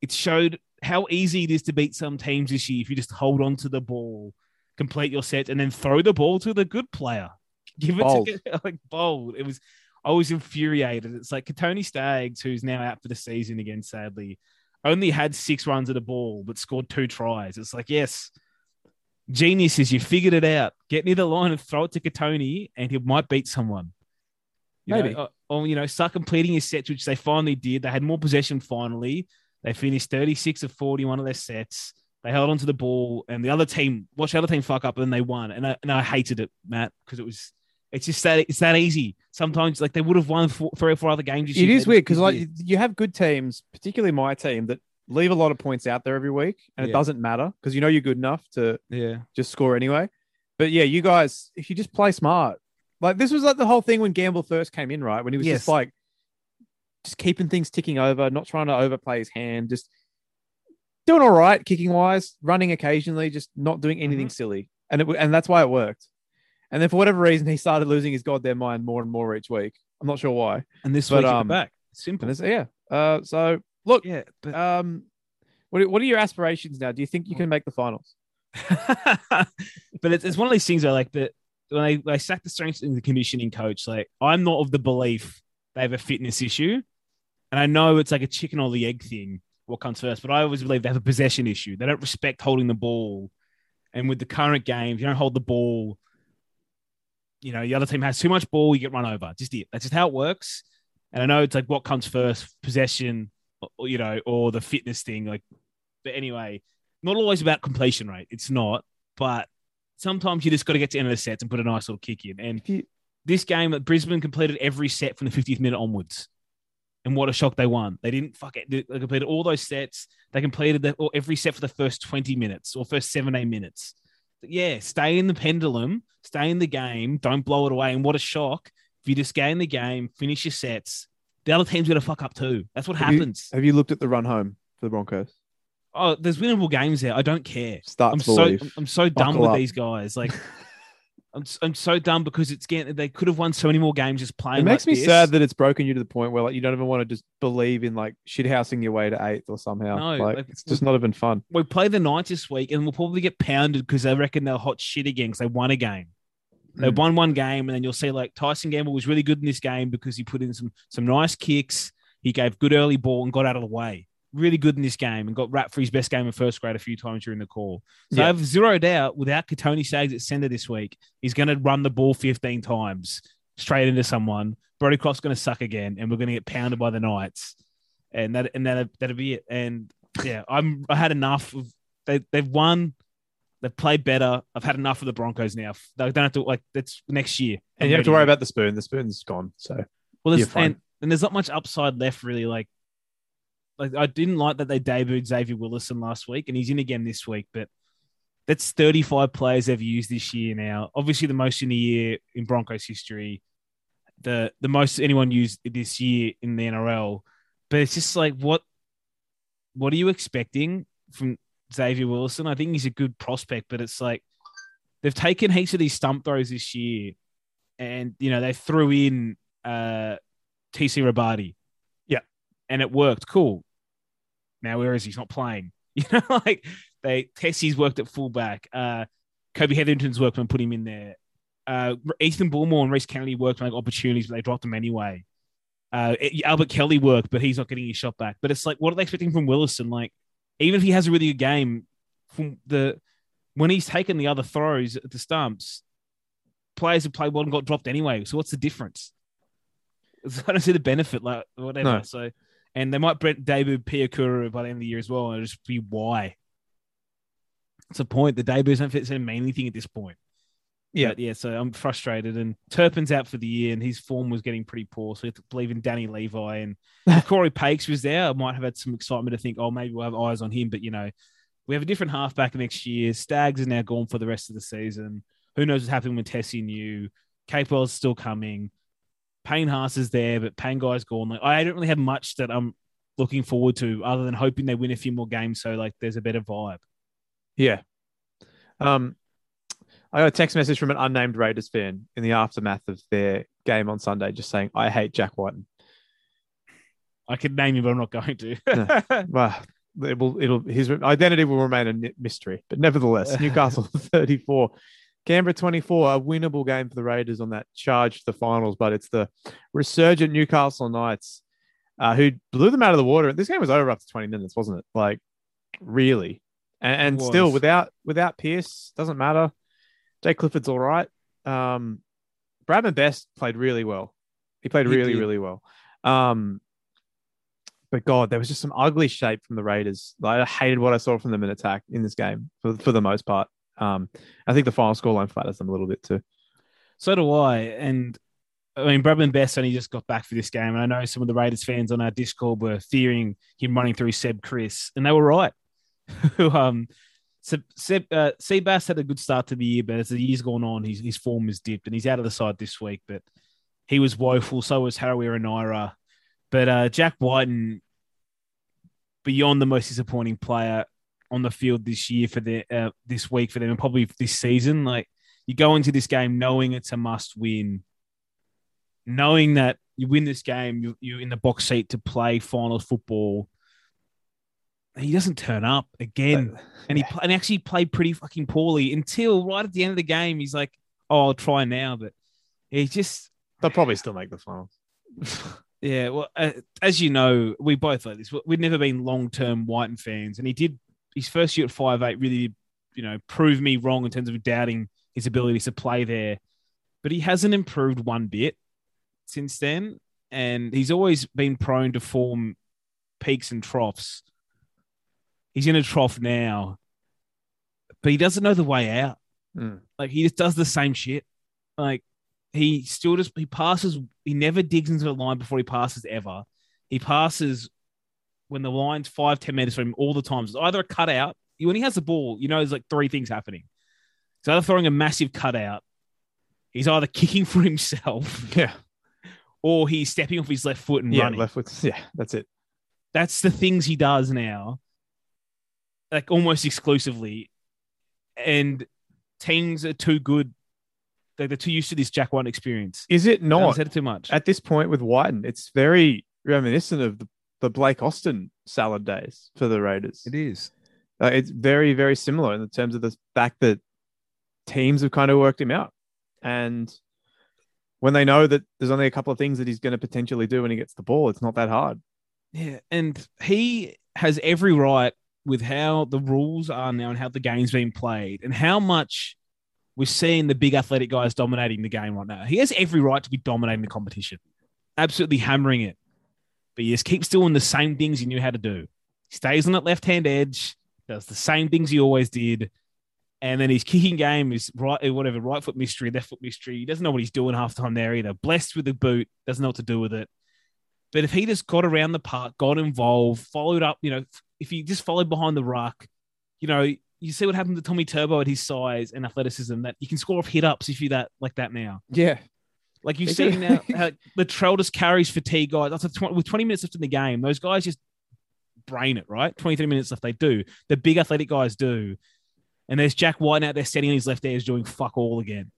it showed how easy it is to beat some teams this year if you just hold on to the ball, complete your set, and then throw the ball to the good player. Give it Bold. to like bold. It was I was infuriated. It's like Kotoni Staggs, who's now out for the season again, sadly, only had six runs at a ball, but scored two tries. It's like, yes, geniuses, you figured it out. Get near the line and throw it to Kotoni, and he might beat someone. You Maybe. Know, or, or, you know, start completing his sets, which they finally did. They had more possession finally. They finished 36 of 40, one of their sets. They held onto the ball, and the other team, watch the other team fuck up, and they won. And I, and I hated it, Matt, because it was, it's just that, it's that easy. Sometimes, like, they would have won four, three or four other games. it is weird because like you have good teams, particularly my team, that leave a lot of points out there every week, and it doesn't matter because you know you're good enough to yeah. just score anyway. But yeah, you guys, if you just play smart, like this was like the whole thing when Gamble first came in, right? When he was Yes. just like just keeping things ticking over, not trying to overplay his hand, just doing all right, kicking wise, running occasionally, just not doing anything mm-hmm. silly, and it and that's why it worked. And then for whatever reason, he started losing his goddamn mind more and more each week. I'm not sure why. And this But, week, um, back. Simple. It's, yeah. Uh, so look, Yeah. But um, what are, what are your aspirations now? Do you think you can make the finals? but it's, it's one of these things where like the when I, when I sacked the strength and the conditioning coach, like I'm not of the belief they have a fitness issue. And I know it's like a chicken or the egg thing, what comes first, but I always believe they have a possession issue. They don't respect holding the ball. And with the current game, if you don't hold the ball, you know, the other team has too much ball, you get run over. Just it. That's just how it works. And I know it's like what comes first, possession, or, you know, or the fitness thing. Like, but anyway, not always about completion rate. It's not, but sometimes you just got to get to the end of the sets and put a nice little kick in. And you, this game, that Brisbane completed every set from the 50th minute onwards. And what a shock they won. They didn't fuck it. They completed all those sets. They completed the, every set for the first 20 minutes or first 17 minutes. Yeah, stay in the pendulum, stay in the game, don't blow it away. And what a shock. If you just stay in the game, finish your sets, the other team's going to fuck up too. That's what Have you- happens. have you looked at the run home for the Broncos? oh, there's winnable games there. I don't care. Start I'm so believe. I'm, so done Buckle with up. these guys. Like, I'm I'm so dumb because it's getting they could have won so many more games just playing. It makes like me this. sad that it's broken you to the point where like you don't even want to just believe in like shithousing your way to eighth or somehow. No, like, like, it's just not even fun. we play the Knights this week and we'll probably get pounded because they reckon they're hot shit again because they won a game. They Mm. won one game, and then you'll see like Tyson Gamble was really good in this game because he put in some some nice kicks. He gave good early ball and got out of the way. Really good in this game and got wrapped for his best game in first grade a few times during the call. So Yeah. I have zero doubt without Kotoni Staggs at center this week, he's going to run the ball 15 times straight into someone. Brodie Croft's going to suck again, and we're going to get pounded by the Knights, and that and that that'll be it. And yeah, I'm I had enough of they they've won. They've played better. I've had enough of the Broncos now. They don't have to like that's next year. And you have to worry about the spoon. The spoon's gone. So well, there's, and, and there's not much upside left really. Like, like I didn't like that they debuted Xavier Willison last week, and he's in again this week. But that's 35 players they've used this year now. Obviously, the most in a year in Broncos history. The the most anyone used this year in the NRL. But it's just like what what are you expecting from Xavier Willison? I think he's a good prospect, but it's like they've taken heaps of these stump throws this year, and you know they threw in uh, TC Robati, Yeah. and it worked. Cool. Now where is he? He's not playing. You know, like they Tessie's worked at fullback. Uh, Kobe Hetherington's worked and put him in there. Uh, Ethan Bullemor and Rhys Kennedy worked on like, opportunities, but they dropped them anyway. Uh, Albert Kelly worked, but he's not getting his shot back. But it's like, what are they expecting from Willison? Like, even if he has a really good game, from the when he's taken the other throws at the stumps, players have played well and got dropped anyway. So what's the difference? I don't see the benefit, like whatever. No. So, and they might debut Piakura by the end of the year as well, and it'll just be why. It's a point. The debuts don't fit mean anything at this point. Yeah. But yeah. So I'm frustrated, and Turpin's out for the year, and his form was getting pretty poor. So you have to believe in Danny Levi and if Corey Paix was there. I might have had some excitement to think, oh, maybe we'll have eyes on him. But you know, we have a different halfback next year. Staggs are now gone for the rest of the season. Who knows what's happening with Tesi Niu? Capewell's still coming. Payne Haas is there, but Pangai's gone. Like I don't really have much that I'm looking forward to other than hoping they win a few more games so like there's a better vibe. Yeah. Um, I got a text message from an unnamed Raiders fan in the aftermath of their game on Sunday, just saying, "I hate Jack Wighton." I could name him, but I'm not going to. Well, it will. It'll his identity will remain a mystery, but nevertheless, Newcastle 34, Canberra 24, a winnable game for the Raiders on that charge to the finals, but it's the resurgent Newcastle Knights uh, who blew them out of the water. This game was over after 20 minutes, wasn't it? Like, really, and, and still without without Pearce, doesn't matter. Jake Clifford's all right. Um, Bradman Best played really well. He played He really, did. really well. Um, but God, there was just some ugly shape from the Raiders. Like, I hated what I saw from them in attack in this game for, for the most part. Um, I think the final scoreline flatters them a little bit too. So do I. And I mean, Bradman Best only just got back for this game. And I know some of the Raiders fans on our Discord were fearing him running through Seb Kris, and they were right. um, Seb, Seb, uh, had a good start to the year, but as the year's gone on, his, his form has dipped and he's out of the side this week. But he was woeful. So was Harawira-Naera. But uh, Jack Wighton, beyond the most disappointing player on the field this year for the uh, this week for them, and probably this season, like you go into this game knowing it's a must win, knowing that you win this game, you, you're in the box seat to play finals football. He doesn't turn up again, and he pl- and actually played pretty fucking poorly until right at the end of the game. He's like, "Oh, I'll try now," but he just They'll probably still make the finals. yeah, well, uh, as you know, we both like this. We- We've never been long term Wighton fans, and he did his first year at five eight really, you know, prove me wrong in terms of doubting his ability to play there. But he hasn't improved one bit since then, and he's always been prone to form peaks and troughs. He's in a trough now, but he doesn't know the way out. Mm. Like he just does the same shit. Like he still just he passes. He never digs into the line before he passes ever. He passes when the line's five ten meters from him all the time. It's either a cutout. When he has the ball, you know there's like three things happening. He's either throwing a massive cutout. He's either kicking for himself Yeah, or he's stepping off his left foot and yeah, running. left foot. Yeah, that's it. That's the things he does now, like almost exclusively. And teams are too good. Like they're too used to this Jack White experience. Is it not? I said it too much. at this point with Wighton? It's very reminiscent of the, the Blake Austin salad days for the Raiders. It is. Uh, it's very, very similar in the terms of the fact that teams have kind of worked him out. And when they know that there's only a couple of things that he's going to potentially do when he gets the ball, it's not that hard. Yeah, and he has every right with how the rules are now and how the game's being played and how much we're seeing the big athletic guys dominating the game right now. He has every right to be dominating the competition, absolutely hammering it. But he just keeps doing the same things he knew how to do. He stays on that left hand edge, does the same things he always did. And then his kicking game is right, uh, whatever, right foot mystery, left foot mystery. He doesn't know what he's doing half the time there either. Blessed with the boot, doesn't know what to do with it. But if he just got around the park, got involved, followed up, you know, if he just followed behind the ruck, you know, you see what happened to Tommy Turbo at his size and athleticism that you can score off hit ups if you that like that now. Yeah. Like do. seen now, how Latrell just carries fatigue guys. After tw- with 20 minutes left in the game, those guys just brain it, right? 23 minutes left, they do. The big athletic guys do. And there's Jack White out there standing on his left edge doing fuck all again.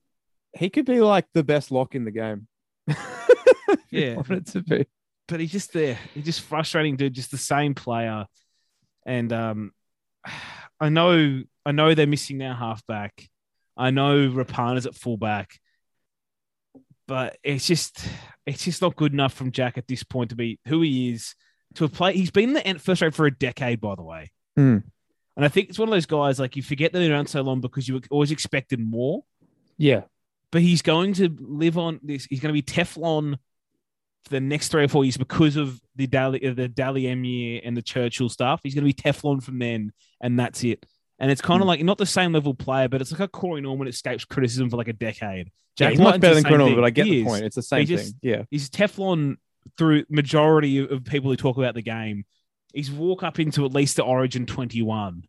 He could be like the best lock in the game. Yeah. wanted to be. but he's just there. He's just frustrating, dude. Just the same player. And um, I know, I know they're missing now halfback. I know Rapana's at fullback, but it's just it's just not good enough from Jack at this point to be who he is to have played. He's been in the first round for a decade, by the way. Mm. And I think it's one of those guys like you forget that they're around so long because you always expected more. Yeah. But he's going to live on this. He's going to be Teflon for the next three or four years because of the Dally, the Dally M year and the Churchill stuff. He's going to be Teflon from then, and that's it. And it's kind of Mm. like not the same level player, but it's like a Corey Norman escapes criticism for like a decade. Yeah, he's much better than thing. but I get He the is. point. It's the same just- thing. Yeah. He's Teflon through majority of people who talk about the game. He's walk up into at least the Origin 21.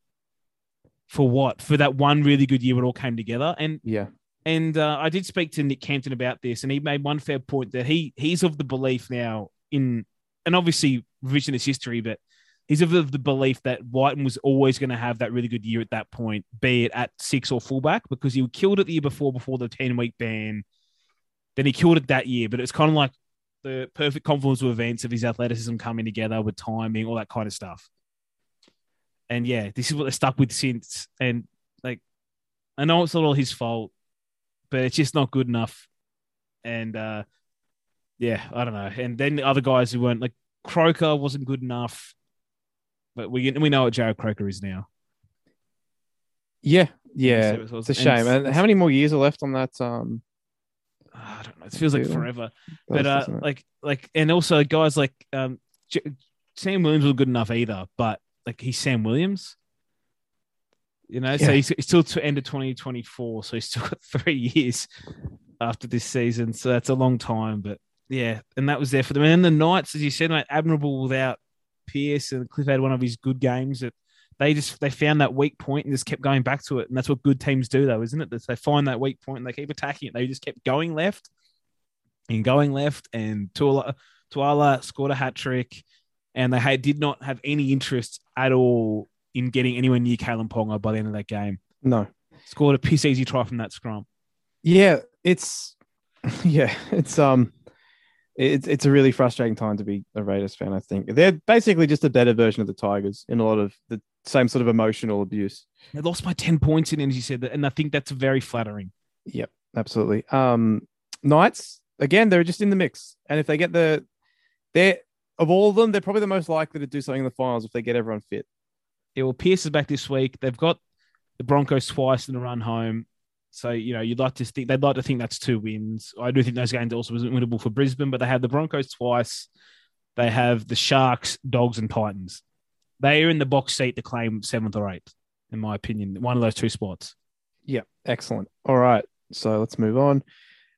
For what? For that one really good year, it all came together. And Yeah. and uh, I did speak to Nick Campton about this, and he made one fair point that he he's of the belief now in, and obviously revisionist history, but he's of the, belief that Wighton was always going to have that really good year at that point, be it at six or fullback, because he killed it the year before, before the ten week ban. Then he killed it that year, but it's kind of like the perfect confluence of events of his athleticism coming together with timing, all that kind of stuff. And yeah, this is what they're stuck with since. And like, I know it's not all his fault, but it's just not good enough. And uh yeah, I don't know. And then the other guys who weren't like Croker wasn't good enough. But we we know what Jarrod Croker is now. Yeah. Yeah. It's a shame. And how many more years are left on that? Um, I don't know. It feels like Yeah. forever. But uh, like like and also guys like um J- Sam Williams wasn't good enough either. But like he's Sam Williams. You know, so he's, he's still to end of 2024, so he's still got three years after this season. So that's a long time. But yeah, and that was there for them. And then the Knights, as you said, like admirable without Pearce and Cliff had one of his good games that they just they found that weak point and just kept going back to it. And that's what good teams do, though, isn't it? That they find that weak point and they keep attacking it. They just kept going left and going left. And Tuala, Tuala scored a hat trick, and they had, did not have any interest at all in getting anywhere near Kalyn Ponga by the end of that game. no. Scored a piss easy try from that scrum. Yeah, it's yeah, it's um it's it's a really frustrating time to be a Raiders fan, I think. They're basically just a better version of the Tigers in a lot of the same sort of emotional abuse. They lost by 10 points in, as you said, and I think that's very flattering. Yep, absolutely. Um Knights, again, they're just in the mix. And if they get the they're of all of them, they're probably the most likely to do something in the finals if they get everyone fit. Yeah, well, Pearce is back this week. They've got the Broncos twice in a run home. So, you know, you'd like to think they'd like to think that's two wins. I do think those games also wasn't winnable for Brisbane, but they have the Broncos twice. They have the Sharks, Dogs, and Titans. They are in the box seat to claim seventh or eighth, in my opinion. One of those two spots. Yeah, excellent. All right, so let's move on.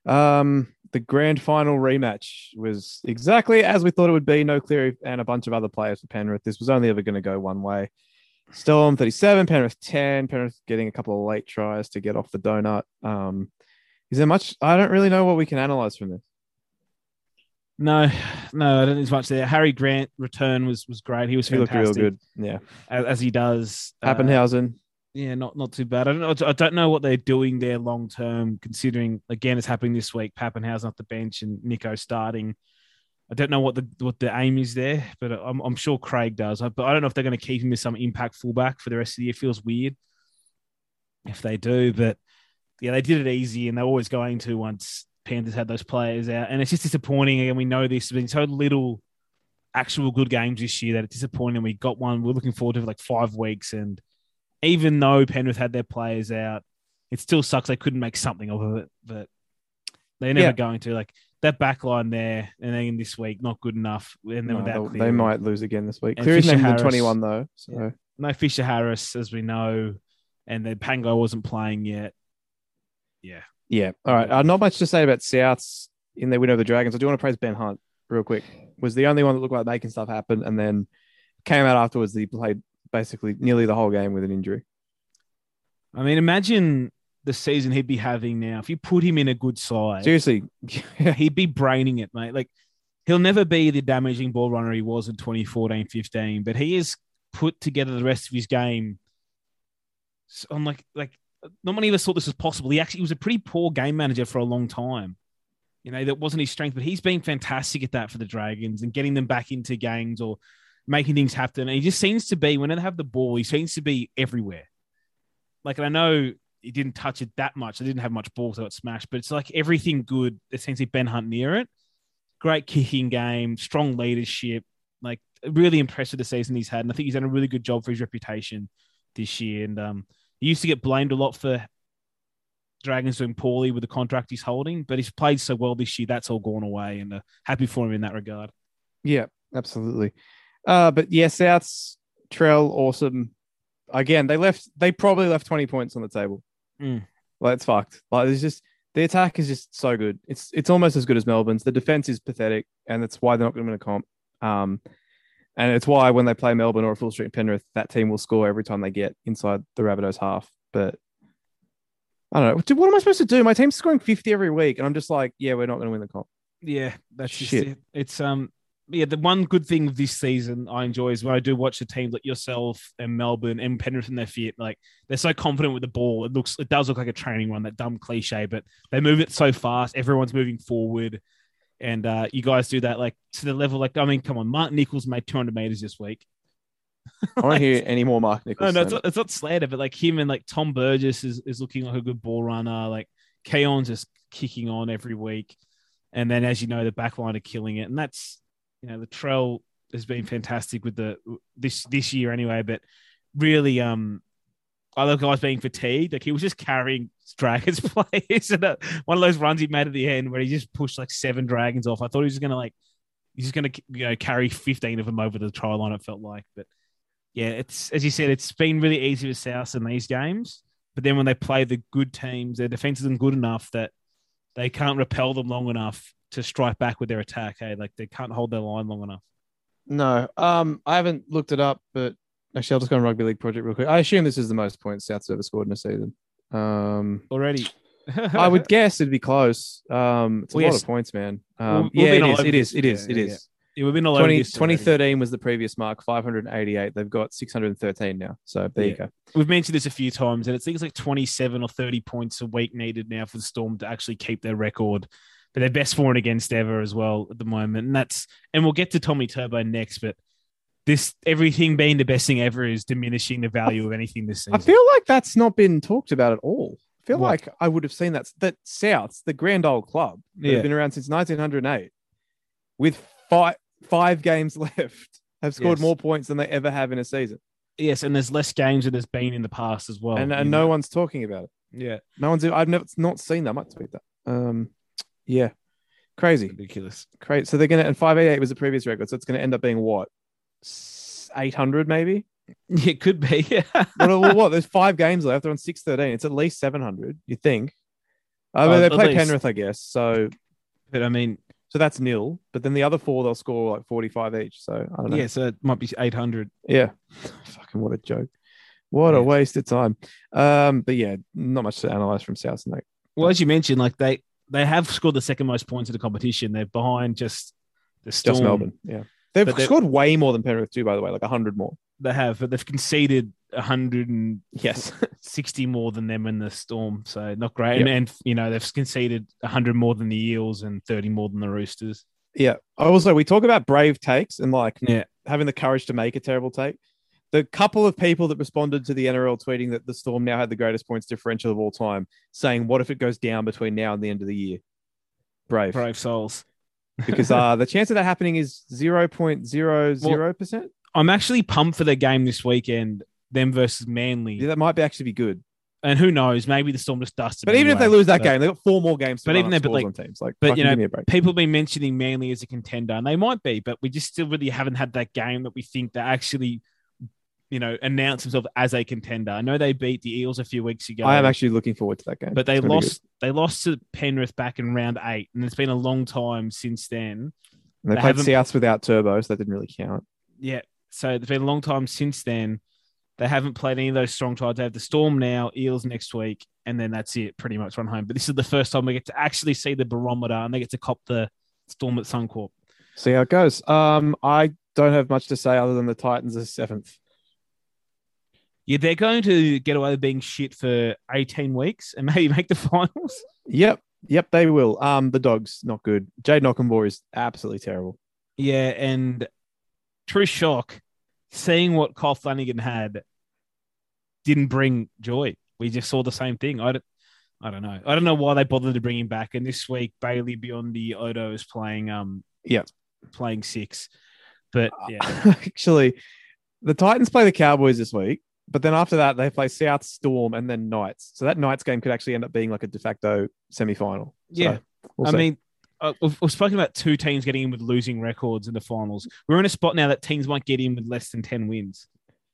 Um, the grand final rematch was exactly as we thought it would be. No Cleary and a bunch of other players for Penrith. This was only ever going to go one way. Still on 37, Penrith 10. Penrith getting a couple of late tries to get off the donut. Um, is there much? I don't really know what we can analyze from this. No, no, I don't think there's much there. Harry Grant return was was great. He was fantastic. He looked real good. Yeah, as, as he does. Uh, Papenhuyzen. Yeah, not not too bad. I don't know. I don't know what they're doing there long term. Considering again, it's happening this week. Papenhuyzen off the bench and Nico starting. I don't know what the what the aim is there, but I'm, I'm sure Craig does. But I don't know if they're going to keep him as some impact fullback for the rest of the year. Feels weird if they do, but yeah, they did it easy, and they're always going to once Panthers had those players out, and it's just disappointing. And we know this. There's been so little actual good games this year that it's disappointing. We got one. We're looking forward to for like five weeks, and even though Penrith had their players out, it still sucks they couldn't make something of it. But they're never Yeah. going to. Like that back line there, and then this week, not good enough. And then No, without they might lose again this week. Cleary's named 21 though. So Yeah. no Fisher Harris, as we know, and then Pango wasn't playing yet. Yeah. Yeah. All right. Uh, not much to say about Souths in their win over the Dragons. I do want to praise Ben Hunt real quick. Was the only one that looked like making stuff happen, and then came out afterwards. That he played basically nearly the whole game with an injury. I mean, imagine the season he'd be having now. If you put him in a good side, Seriously, he'd be braining it, mate. Like he'll never be the damaging ball runner he was in 2014, 15, but he has put together the rest of his game. I'm like, like not many of us thought this was possible. He actually he was a pretty poor game manager for a long time. You know, that wasn't his strength, but he's been fantastic at that for the Dragons and getting them back into games or making things happen. And he just seems to be, when they have the ball, he seems to be everywhere. Like, and I know he didn't touch it that much. They didn't have much ball, so it smashed. But it's like everything good. Essentially, Ben Hunt near it. Great kicking game, strong leadership. Like really impressed with the season he's had, and I think he's done a really good job for his reputation this year. And um, he used to get blamed a lot for Dragons doing poorly with the contract he's holding, but he's played so well this year. That's all gone away, and uh, happy for him in that regard. Yeah, absolutely. Uh, but yeah, South's Trell, awesome. Again, they left. They probably left twenty points on the table. Mm. Like it's fucked. Like it's just the attack is just so good. It's it's almost as good as Melbourne's. The defense is pathetic, and that's why they're not going to win a comp. Um, and it's why when they play Melbourne or a full street Penrith, that team will score every time they get inside the Rabbitohs half. But I don't know. Dude, what am I supposed to do? My team's scoring 50 every week, and I'm just like, yeah, we're not going to win the comp. Yeah, that's just Shit. it. It's um yeah, the one good thing of this season I enjoy is when I do watch a team like yourself and Melbourne and Penrith and their feet, like they're so confident with the ball. It looks it does look like a training run, that dumb cliche, but they move it so fast, everyone's moving forward. And uh, you guys do that like to the level like I mean, come on, Martin Nicholls made 200 meters this week. I don't hear any more Mark No, Nicholls. no, it's not, it's not slander, but like him and like Tom Burgess is, is looking like a good ball runner. Like Keon's just kicking on every week. And then, as you know, the back line are killing it. And that's, you know, the Trell has been fantastic with the this this year anyway. But really, um, other guys being fatigued, like he was just carrying Dragons players. and uh, one of those runs he made at the end where he just pushed like seven Dragons off. I thought he was to like, he's just to, you know, carry 15 of them over the try line, it felt like. But yeah, it's as you said, it's been really easy with South in these games. But then when they play the good teams, their defense isn't good enough that they can't repel them long enough to strike back with their attack. Hey, like they can't hold their line long enough. No, um, I haven't looked it up, but actually, I'll just go on Rugby League Project real quick. I assume this is the most points South's ever scored in a season. Um, Already, I would guess it'd be close. Um, it's a Well, lot yes. of points, man. Um, we'll yeah, it is, it is. It is. Yeah, It yeah, is. Yeah, we've been all 20, this already. 2013 was the previous mark, 588. They've got 613 now. So there you go. We've mentioned this a few times, and it seems like 27 or 30 points a week needed now for the Storm to actually keep their record. But they're best for and against ever as well at the moment. And that's and we'll get to Tommy Turbo next, but this everything being the best thing ever is diminishing the value of anything this season. I feel like that's not been talked about at all. I feel What? like I would have seen that. That Souths, the grand old club, that Yeah. have been around since 1908, with five five games left, have scored Yes. more points than they ever have in a season, yes, and there's less games than there's been in the past as well. and, and know? no one's talking about it. yeah, No one's. I've never not seen that. I might tweet that. Um, yeah, crazy, ridiculous. crazy. So they're gonna and 588 was the previous record, so it's gonna end up being what 800 maybe. It could be. Yeah. what, what, what? There's five games left. They're on 613. It's at least 700. You think? Uh, but Oh, they play least. Penrith, I guess. So but I mean, so that's nil. But then the other four they'll score like 45 each. So I don't know. yeah, so it might be 800. Yeah. Fucking what a joke. What a waste of time. Um, but yeah, not much to analyze from South Snake. Well, as you mentioned, like they they have scored the second most points in the competition. They're behind just the Storm. Just Melbourne. Yeah. They've But scored way more than Penrith too, by the way, like 100 more. They have, but they've conceded 160 Yes. more than them in the Storm. So not great. Yep. And, and you know they've conceded 100 more than the Eels and 30 more than the Roosters. yeah. Also, we talk about brave takes and like Yeah. having the courage to make a terrible take. The couple of people that responded to the NRL tweeting that the Storm now had the greatest points differential of all time, saying, "What if it goes down between now and the end of the year?" Brave, Brave souls. because uh, the chance of that happening is zero point zero zero percent. I'm actually pumped for the game this weekend. Them versus Manly, Yeah, that might be actually be good. and who knows? Maybe the Storm just dusted. But even if they lose that But- game, they've got four more games. To But even then, but like- on teams, like, but, you know, give me a break. people have been mentioning Manly as a contender, and they might be, but we just still really haven't had that game that we think that actually, you know, announce themselves as a contender. I know they beat the Eels a few weeks ago. I am actually looking forward to that game. but they It's gonna be lost. They lost to Penrith back in round eight, and it's been a long time since then. good. They, they played Souths without Turbo, so that didn't really count. Yeah, so it's been a long time since then. They haven't played any of those strong sides. They have the Storm now, Eels next week, and then that's it. Pretty much run home. But this is the first time we get to actually see the barometer, and they get to cop the Storm at Suncorp. See how it goes. Um, I don't have much to say other than the Titans are seventh. Yeah, they're going to get away with being shit for 18 weeks and maybe make the finals. Yep, yep, they will. Um, the dogs not good. Jade Knockenbore is absolutely terrible. Yeah, and true shock, seeing what Kyle Flanagan had didn't bring joy. we just saw the same thing. I don't, I don't know. I don't know why they bothered to bring him back. And this week, Bailey Biondi-Odo is playing um Yep. playing six. But Uh, yeah, Actually, the Titans play the Cowboys this week, but then after that they play South Storm and then Knights. So that Knights game could actually end up being like a de facto semi-final. So Yeah. we'll I see. mean, uh, we've, we've spoken about two teams getting in with losing records in the finals. We're in a spot now that teams might get in with less than ten wins,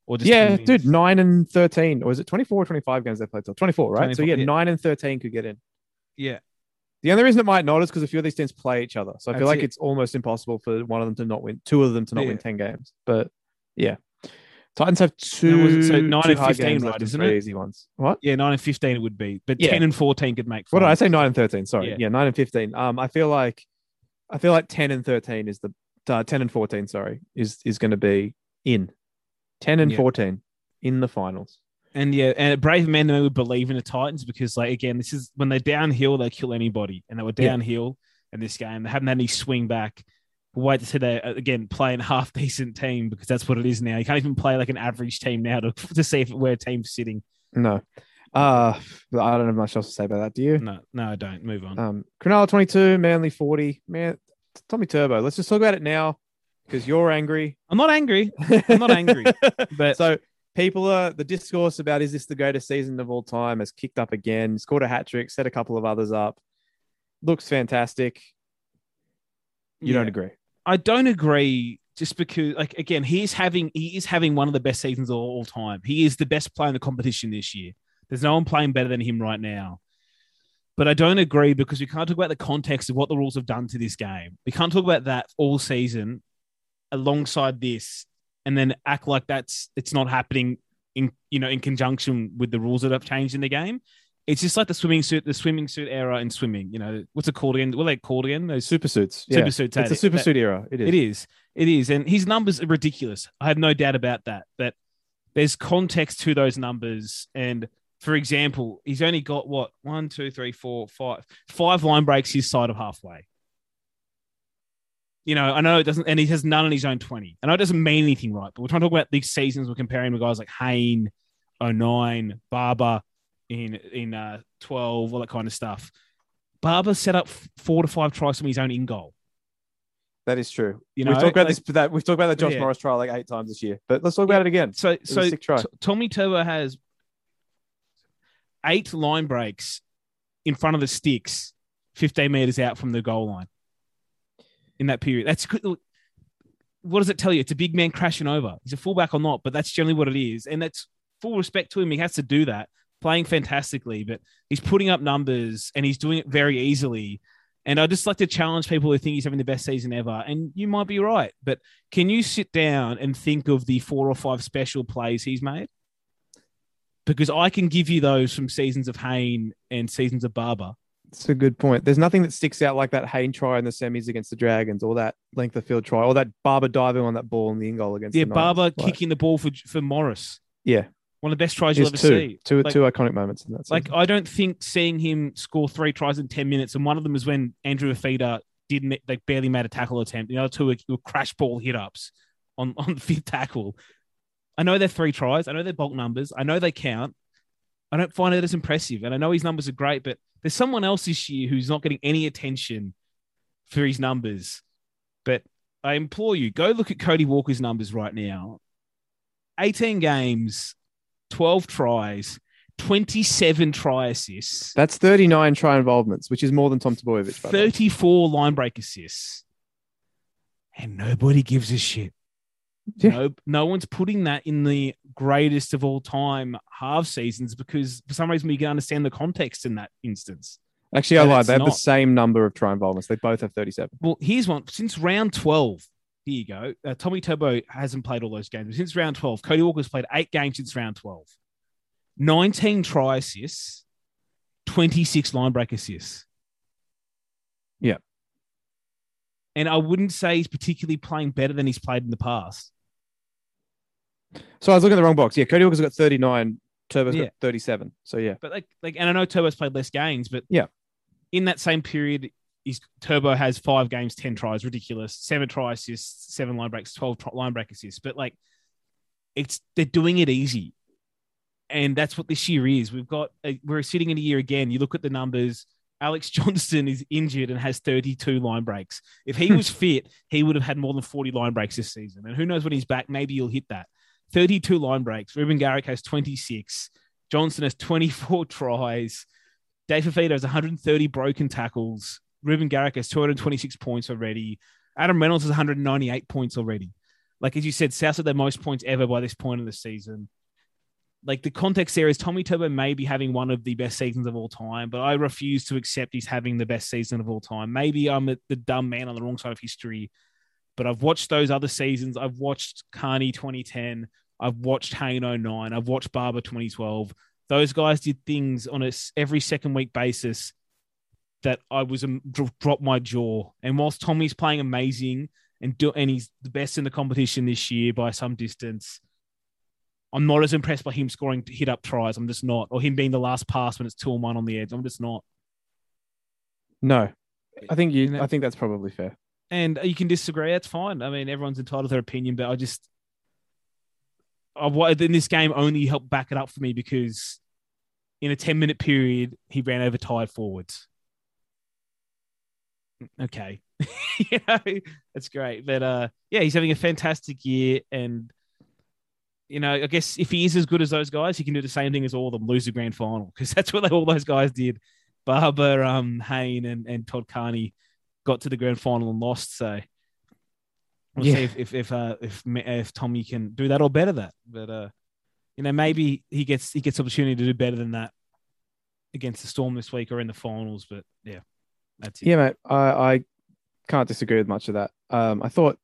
or just yeah, dude, nine and thirteen, or is it 24 or 25 games they played till 24, right? so yeah, yeah. nine and 13 could get in. Yeah, The only reason it might not is because a few of these teams play each other. So I feel like it. it's almost impossible for one of them to not win, two of them to not Yeah. win 10 games. But yeah, Titans have was two, it- so nine two and fifteen, right, isn't it? easy ones. What? yeah, nine and fifteen it would be, but Yeah. ten and fourteen could make. What did I say? Nine and 13. Sorry. Yeah. Yeah, nine and 15. Um, I feel like, I feel like 10 and 13 is the, uh, 10 and 14, sorry, is, is going to be in 10 and Yeah. 14 in the finals. And yeah, and brave men would believe in the Titans because, like, again, this is when they're downhill, they kill anybody, and they were Yeah. downhill in this game. They haven't had any swing back. Wait to see they again playing half decent team because that's what it is now. You can't even play like an average team now to to see if where a team's sitting. No. Uh, I don't have much else to say about that. Do you? No, no, I don't. Move on. Um, Cronulla 22, Manly 40. Man, Tommy Turbo. Let's just talk about it now because you're angry. I'm not angry, I'm not angry. but so people are the discourse about is this the greatest season of all time has kicked up again. Scored a hat trick, set a couple of others up. Looks fantastic. You don't agree? I don't agree. Just because, like, again, he is having he is having one of the best seasons of all time. He is the best player in the competition this year. There's no one playing better than him right now. But I don't agree because we can't talk about the context of what the rules have done to this game. We can't talk about that all season alongside this and then act like that's it's not happening in you know in conjunction with the rules that have changed in the game. It's just like the swimming suit, the swimming suit era in swimming. You know what's it called again? What are they called again? Those Super suits. Yeah. super suits. It's a super suit era. It is. it is. It is. And his numbers are ridiculous. I have no doubt about that. But there's context to those numbers. And for example, he's only got what? One, two, three, four, five. Five line breaks his side of halfway. You know, I know it doesn't, and he has none on his own 20. I know it doesn't mean anything, right? But we're trying to talk about these seasons. We're comparing with guys like Hayne, 09, Barba in in uh, 12, all that kind of stuff. Barba set up four to five tries from his own in goal. That is true. You know, we've talked about like- this. That we've talked about the Josh Yeah. Morris trial like eight times this year. But let's talk about it again. So, a so. T- Tommy Turbo has eight line breaks in front of the sticks, 15 meters out from the goal line in that period. That's good. What does it tell you? It's a big man crashing over. He's a fullback or not, but that's generally what it is. And that's full respect to him. He has to do that, playing fantastically, but he's putting up numbers and he's doing it very easily. And I just like to challenge people who think he's having the best season ever. And you might be right, but can you sit down and think of the four or five special plays he's made? Because I can give you those from seasons of Hayne and seasons of Barba. It's a good point. There's nothing that sticks out like that Hayne try in the semis against the Dragons, or that length of field try, or that Barba diving on that ball in the in goal against Yeah, the Barba kicking the ball for for Morris. Yeah, One of the best tries you'll ever two, see. two, Like- two iconic moments in that. Like. I don't think seeing him score three tries in ten minutes, and one of them is when Andrew Fifita didn't like barely made a tackle attempt. The other two were, were crash ball hit ups on on the fifth tackle. I know they're three tries. I know they're bulk numbers. I know they count. I don't find it as impressive, and I know his numbers are great, but there's someone else this year who's not getting any attention for his numbers. But I implore you, go look at Cody Walker's numbers right now. 18 games, 12 tries, 27 try assists, That's 39 try involvements, which is more than Tom way. 34 line break assists. And nobody gives a shit. Yeah. No, no one's putting that in the greatest of all time half seasons because for some reason we can understand the context in that instance. Actually, I lied. They have the same number of try involvements. They both have 37. Well, here's one since round 12. Here you go. Uh, Tommy Turbo hasn't played all those games. Since round 12, Cody Walker's played eight games since round 12. 19 try assists, 26 line break assists. Yeah. And I wouldn't say he's particularly playing better than he's played in the past. So I was looking at the wrong box. Yeah, Cody Walker's got 39. Turbo's Yeah. got 37. So yeah, But like, like, and I know Turbo's played less games, but Yeah. in that same period, he's Turbo has five games, 10 tries, ridiculous, seven try assists, seven line breaks, 12 try, line break assists. But like, it's they're doing it easy. and that's what this year is. We've got a, we're sitting in a year again. You look at the numbers. Alex Johnston is injured and has 32 line breaks. If he was fit, he would have had more than 40 line breaks this season. And who knows when he's back? Maybe he'll hit that. 32 line breaks. Reuben Garrick has 26. Johnston has 24 tries. Dave Fifita has 130 broken tackles. Reuben Garrick has 226 points already. Adam Reynolds has 198 points already. Like as you said, South had their most points ever by this point in the season like the context there is Tommy Turbo may be having one of the best seasons of all time, but I refuse to accept he's having the best season of all time. Maybe I'm the dumb man on the wrong side of history, but I've watched those other seasons. I've watched Carney 2010. I've watched Hayne 09. I've watched Barba 2012. Those guys did things on a every second week basis that I was um, drop my jaw. And whilst Tommy's playing amazing and do, and he's the best in the competition this year by some distance, I'm not as impressed by him scoring hit up tries. I'm just not, or him being the last pass when it's two and one on the edge. I'm just not. No, I think you. I think that's probably fair. And you can disagree. That's fine. I mean, everyone's entitled to their opinion, but I just, I in this game only helped back it up for me because in a 10 minute period, he ran over tired forwards. Okay. you know, that's great. But uh, yeah, he's having a fantastic year. And you know, I guess if he is as good as those guys, he can do the same thing as all of them, lose the grand final because that's what they, all those guys did. Barba, um, Hayne, and, and Todd Carney got to the grand final and lost. So we'll yeah. see if if if, uh, if if Tommy can do that or better that. But uh, you know, maybe he gets he gets opportunity to do better than that against the Storm this week or in the finals. But yeah, that's it. Yeah, mate. I I can't disagree with much of that. Um, I thought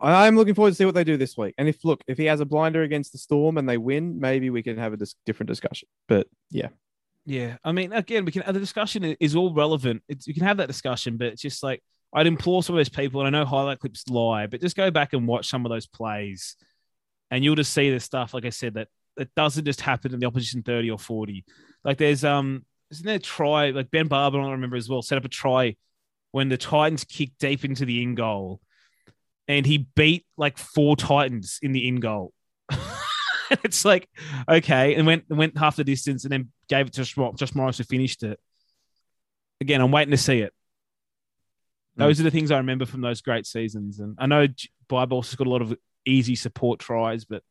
I'm looking forward to see what they do this week. And if look, if he has a blinder against the Storm and they win, maybe we can have a dis- different discussion. But yeah, yeah. I mean, again, we can. The discussion is all relevant. It's, you can have that discussion, but it's just like I'd implore some of those people, and I know highlight clips lie, but just go back and watch some of those plays, and you'll just see the stuff. Like I said, that it doesn't just happen in the opposition thirty or forty. Like there's um, isn't there a try? Like Ben Barba, I remember as well, set up a try when the Titans kicked deep into the in goal and he beat like four Titans in the in goal. it's like okay, and went went half the distance and then gave it to Josh, Morris who finished it. Again, I'm waiting to see it. Those mm. are the things I remember from those great seasons, and I know Bible has got a lot of easy support tries, but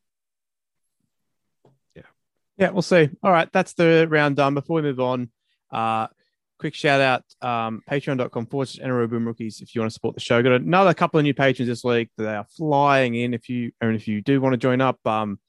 yeah, we'll see. All right, that's the round done. Before we move on, uh, quick shout out um, patreon.com forward slash Boom Rookies if you want to support the show. Got another couple of new patrons this week. They are flying in. If you and if you do want to join up, um,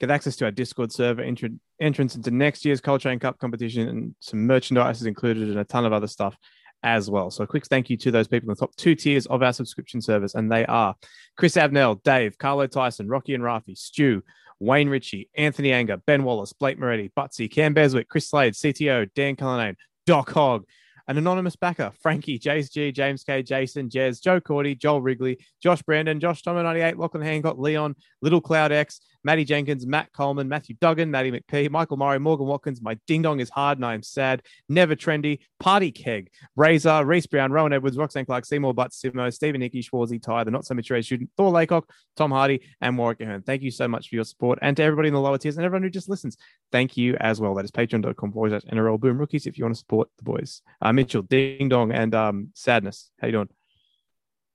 get access to our Discord server, entr- entrance into next year's Coltrane Cup competition, and some merchandise is included and a ton of other stuff as well. So a quick thank you to those people in the top two tiers of our subscription service, and they are Chris Abnell, Dave, Carlo Tyson, Rocky and Rafi, Stu, Wayne Ritchie, Anthony Anger, Ben Wallace, Blake Moretti, Butsy, Cam Beswick, Chris Slade, CTO, Dan Cullinane, Doc Hogg, an anonymous backer, Frankie, Jace G, James K, Jason, Jez, Joe Cordy, Joel Wrigley, Josh Brandon, Josh Tomo 98, Lachlan Hancock, Leon, Little Cloud X, Matty Jenkins, Matt Coleman, Matthew Duggan, Matty McPhee, Michael Murray, Morgan Watkins. My ding dong is hard and I am sad. Never trendy. Party Keg, Razor, Reese Brown, Rowan Edwards, Roxanne Clark, Seymour Butts, Simo, Stephen Nicky, Schwarzy, Ty, the Not So Mature student, Thor Laycock, Tom Hardy, and Warwick Ahern. Thank you so much for your support. And to everybody in the lower tiers and everyone who just listens, thank you as well. That is patreon.com forward slash NRL Boom Rookies if you want to support the boys. Uh, Mitchell, ding dong, and um, sadness. How you doing?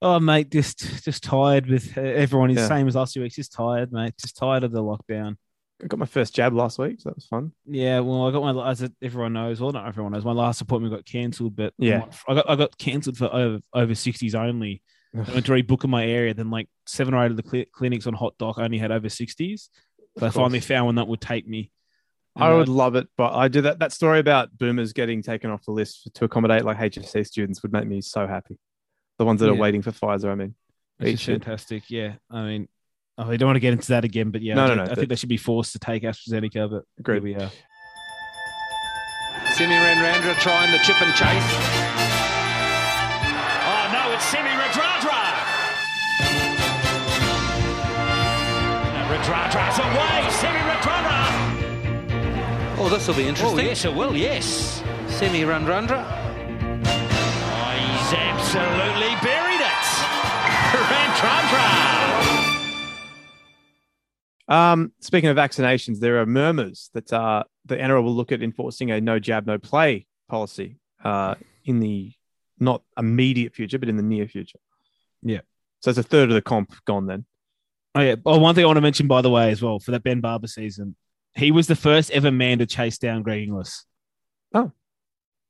Oh, mate, just just tired with uh, everyone is yeah. same as last two weeks. Just tired, mate. Just tired of the lockdown. I got my first jab last week, so that was fun. Yeah, well, I got my as everyone knows. Well, not everyone knows. My last appointment got cancelled, but yeah, I got I got cancelled for over over sixties only. I went to rebook in my area. Then like seven or eight of the cl- clinics on Hot Doc only had over sixties. So I finally found one that would take me. And I would uh, love it, but I do that. That story about boomers getting taken off the list to accommodate like HSC students would make me so happy the ones that yeah. are waiting for Pfizer. I mean, it's fantastic. Yeah, I mean, oh, I don't want to get into that again, but yeah, no, I, no, no, I think they should be forced to take AstraZeneca. But agreed. we are. Semi Radradra trying the chip and chase. Oh no, it's Semi Radradra. Radradra's away. Semi Radradra. Oh, this will be interesting. Oh, yes, it will. Yes. Semi Radradra absolutely buried it. Um, speaking of vaccinations, there are murmurs that uh, the NRL will look at enforcing a no jab, no play policy uh, in the not immediate future, but in the near future. Yeah. So it's a third of the comp gone then. Oh yeah. Oh, one thing I want to mention, by the way, as well, for that Ben Barba season, he was the first ever man to chase down Greg Inglis. Oh.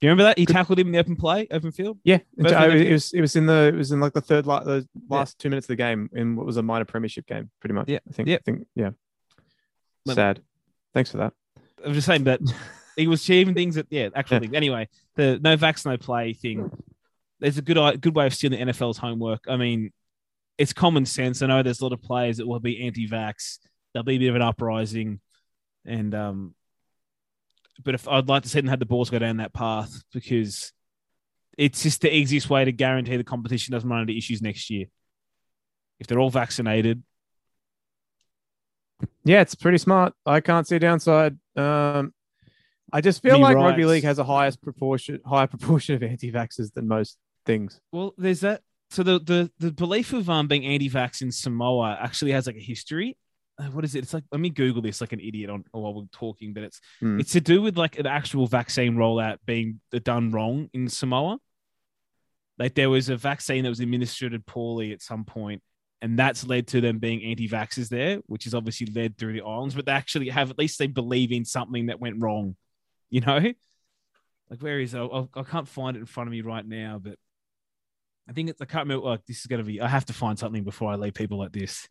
Do you remember that? He tackled him in the open play, open field. Yeah, Both it, was it was in the it was in like the third like the last two minutes of the game in what was a minor premiership game, pretty much. Yeah, I think. yeah. I think yeah. Sad. Thanks for that. I'm just saying, but he was achieving things that, yeah, actual Yeah. things. Anyway, the no vax, no play thing. There's a good good way of stealing the NFL's homework. I mean, it's common sense. I know there's a lot of players that will be anti-vax. There'll be a bit of an uprising, and um, but if I'd like to see them have the balls go down that path because it's just the easiest way to guarantee the competition doesn't run into issues next year. If they're all vaccinated, Yeah, it's pretty smart. I can't see a downside. Um, I just feel like rugby league has a highest proportion, higher proportion of anti-vaxxers than most things. Well, there's that. So the the the belief of um being anti-vax in Samoa actually has like a history. Uh, what is it? It's like let me Google this like an idiot on while we're talking, but it's Hmm. it's to do with like an actual vaccine rollout being done wrong in Samoa. Like there was a vaccine that was administered poorly at some point, and that's led to them being anti-vaxxers there, which is obviously led through the islands. But they actually have at least they believe in something that went wrong, you know. Like where is it? I'll, I can't find it in front of me right now, but I think it's I can't remember. Like this is gonna be. I have to find something before I leave people like this.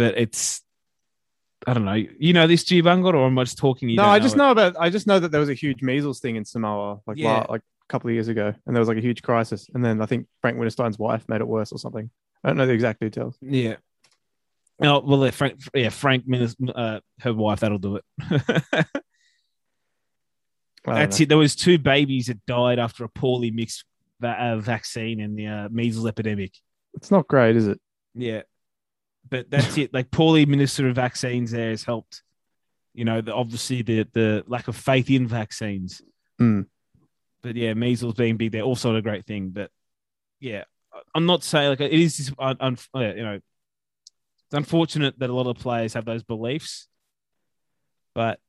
But it's, I don't know. You know this Gibangot, or am I just talking? You no, I just it? know about. I just know that there was a huge measles thing in Samoa, like Yeah. like a couple of years ago, and there was like a huge crisis. And then I think Frank Winterstein's wife made it worse or something. I don't know the exact details. Yeah. Oh well, yeah, Frank. Yeah, Frank. Uh, her wife. That'll do it. That's know. it. There was two babies that died after a poorly mixed va- uh, vaccine in the uh, measles epidemic. It's not great, is it? Yeah, but that's it. Like poorly administered vaccines there has helped. You know, the, obviously the the lack of faith in vaccines. Hmm. But yeah, measles being big there also a great thing. But yeah, I'm not saying like it is. Just, un, un, you know, it's unfortunate that a lot of players have those beliefs. But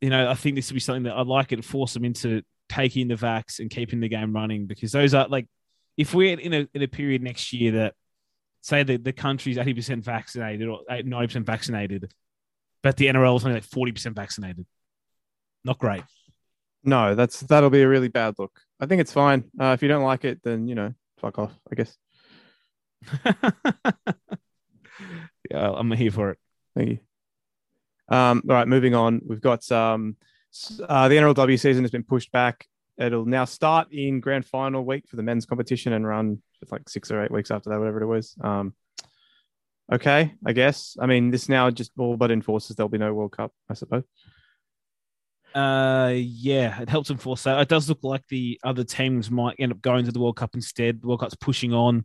you know, I think this would be something that I'd like it to force them into taking the vax and keeping the game running because those are like, if we're in a in a period next year that say that the country's 80% vaccinated or 90% vaccinated, but the NRL is only like 40% vaccinated. Not great. No, that's that'll be a really bad look. I think it's fine. Uh, if you don't like it, then you know, fuck off. I guess. yeah, I'm here for it. Thank you. Um, all right, moving on. We've got um, uh, the NRLW season has been pushed back. It'll now start in grand final week for the men's competition and run like six or eight weeks after that, whatever it was. Um, okay, I guess. I mean, this now just all but enforces there'll be no World Cup, I suppose. Uh, yeah, it helps enforce that. It does look like the other teams might end up going to the World Cup instead. The World Cup's pushing on,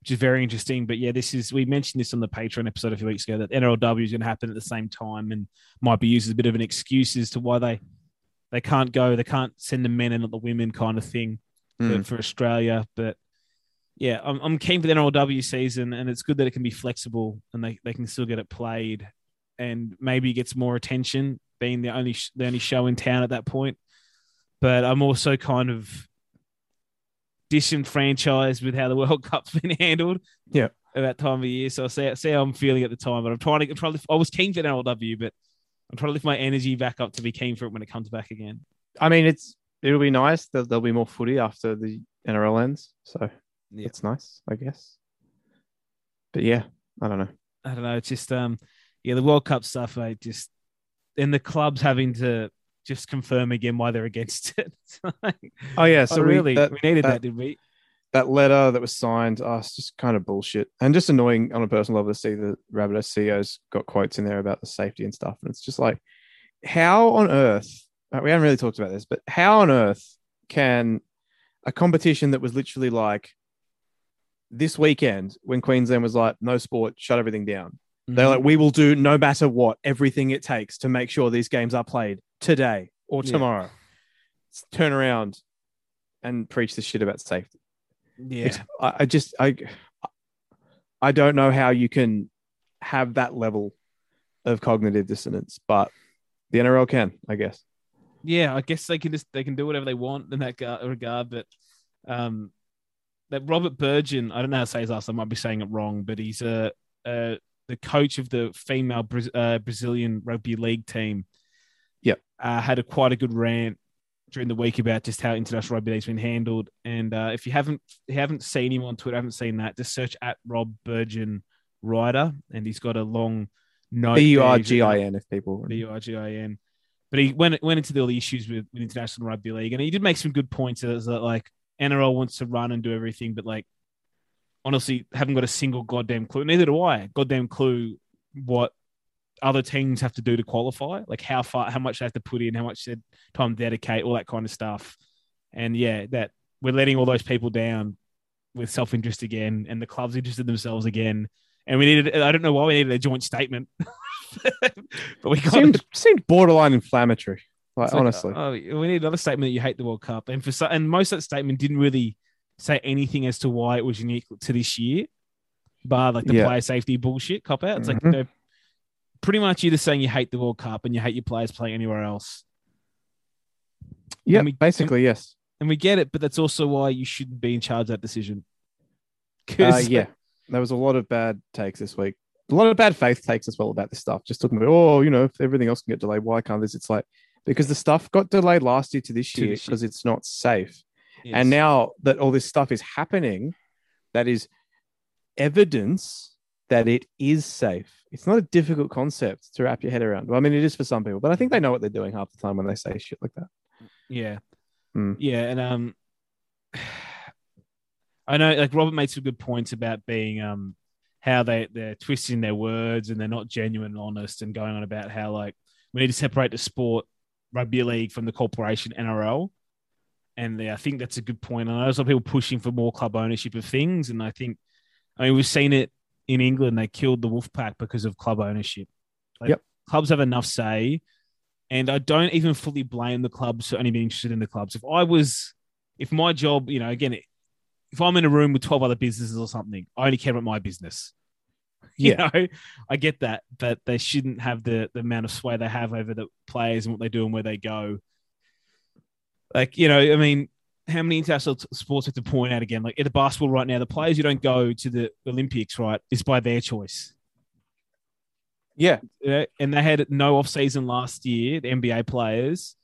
which is very interesting. But yeah, this is we mentioned this on the Patreon episode a few weeks ago that NRLW is going to happen at the same time and might be used as a bit of an excuse as to why they they can't go, they can't send the men and not the women kind of thing for, Mm. for Australia. But yeah, I'm, I'm keen for the NRLW season, and it's good that it can be flexible and they, they can still get it played, and maybe gets more attention, being the only sh- the only show in town at that point. But I'm also kind of disenfranchised with how the World Cup's been handled. Yeah. At that time of year, so I'll see, see how I'm feeling at the time. But I'm trying to, I'm trying to lift, I was keen for the NRLW, but I'm trying to lift my energy back up to be keen for it when it comes back again. I mean, it's it'll be nice. There'll, there'll be more footy after the NRL ends, so Yeah. it's nice, I guess. But yeah, I don't know. I don't know. It's just um, yeah, the World Cup stuff. I just and the clubs having to just confirm again why they're against it. Like, Oh yeah, oh, so we- really, that- we needed that, that- did we? that letter that was signed, oh, just kind of bullshit and just annoying on a personal level to see the Rabbitohs CEO's got quotes in there about the safety and stuff. And it's just like, how on earth, uh, we haven't really talked about this, but how on earth can a competition that was literally like this weekend when Queensland was like, no sport, shut everything down. They're Mm-hmm. like, we will do no matter what, everything it takes to make sure these games are played today or Yeah. tomorrow. Turn around and preach this shit about safety. yeah, I, I just I I don't know how you can have that level of cognitive dissonance, but the NRL can, I guess. yeah, I guess they can just they can do whatever they want in that regard. But um, that Robert Burgin, I don't know how to say his last. I might be saying it wrong, but he's a, uh the coach of the female Braz- uh, Brazilian rugby league team. Yep. uh, had a quite a good rant during the week about just how international rugby league's been handled. And uh, if you haven't you haven't seen him on Twitter, haven't seen that, just search at Rob Burgin Ryder, and he's got a long note. B U. R G I N if people. B U R G I N. But he went went into all the issues with, with international rugby league, and he did make some good points. As that like NRL wants to run and do everything, but like honestly, haven't got a single goddamn clue. Neither do I. Goddamn clue what other teams have to do to qualify, like how far, how much they have to put in, how much time dedicate, all that kind of stuff. And yeah, that we're letting all those people down with self interest again, and the clubs interested themselves again. And we needed, I don't know why we needed a joint statement, but we got seemed seemed borderline inflammatory. Like it's like, honestly, oh, we need another statement that you hate the World Cup, and for so, and most of that statement didn't really say anything as to why it was unique to this year, bar like the Yeah. player safety bullshit cop out. It's like Mhm. no, pretty much you're just saying you hate the World Cup and you hate your players playing anywhere else, yeah, basically yes. and we get it, but that's also why you shouldn't be in charge of that decision. Uh, yeah, there was a lot of bad takes this week. A lot of bad faith takes as well about this stuff. Just talking about, oh, you know, if everything else can get delayed, why can't this? It's like because the stuff got delayed last year to this year because it's not safe. Yes. And now that all this stuff is happening, that is evidence that it is safe. It's not a difficult concept to wrap your head around. Well, I mean, it is for some people, but I think they know what they're doing half the time when they say shit like that. Yeah. Hmm. Yeah. And um I know like Robert made some good points about being um how they, they're twisting their words and they're not genuine and honest and going on about how like we need to separate the sport rugby league from the corporation NRL. And I think that's a good point. And I know there's a lot of people pushing for more club ownership of things. And I think I mean we've seen it in England, they killed the Wolfpack because of club ownership. Like, Yep. Clubs have enough say and I don't even fully blame the clubs for only being interested in the clubs. If I was, if my job, you know, again, if I'm in a room with 12 other businesses or something, I only care about my business. You Yeah. know, I get that, but they shouldn't have the, the amount of sway they have over the players and what they do and where they go. Like, you know, I mean, how many international sports have to point out again? Like in the basketball right now, the players who don't go to the Olympics, right, is by their choice. Yeah. Yeah, and they had no off season last year. The NBA players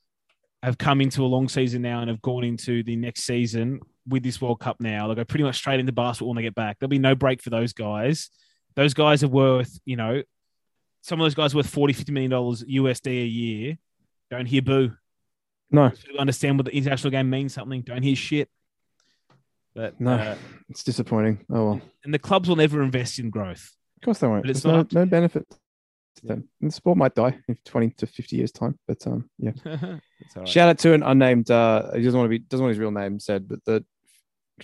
have come into a long season now and have gone into the next season with this World Cup now. They'll go pretty much straight into basketball when they get back. There'll be no break for those guys. Those guys are worth, you know, some of those guys are worth 40, 50 million dollars USD a year. Don't hear boo. No, To understand what the international game means something. Don't hear shit. But No. uh, it's disappointing. Oh well. and the clubs will never invest in growth. Of course they won't. But it's There's no, not- no benefit to them. And the sport might die in 20 to 50 years time. But um, yeah. That's all right. Shout out to an unnamed. Uh, he doesn't want to be doesn't want his real name said, but the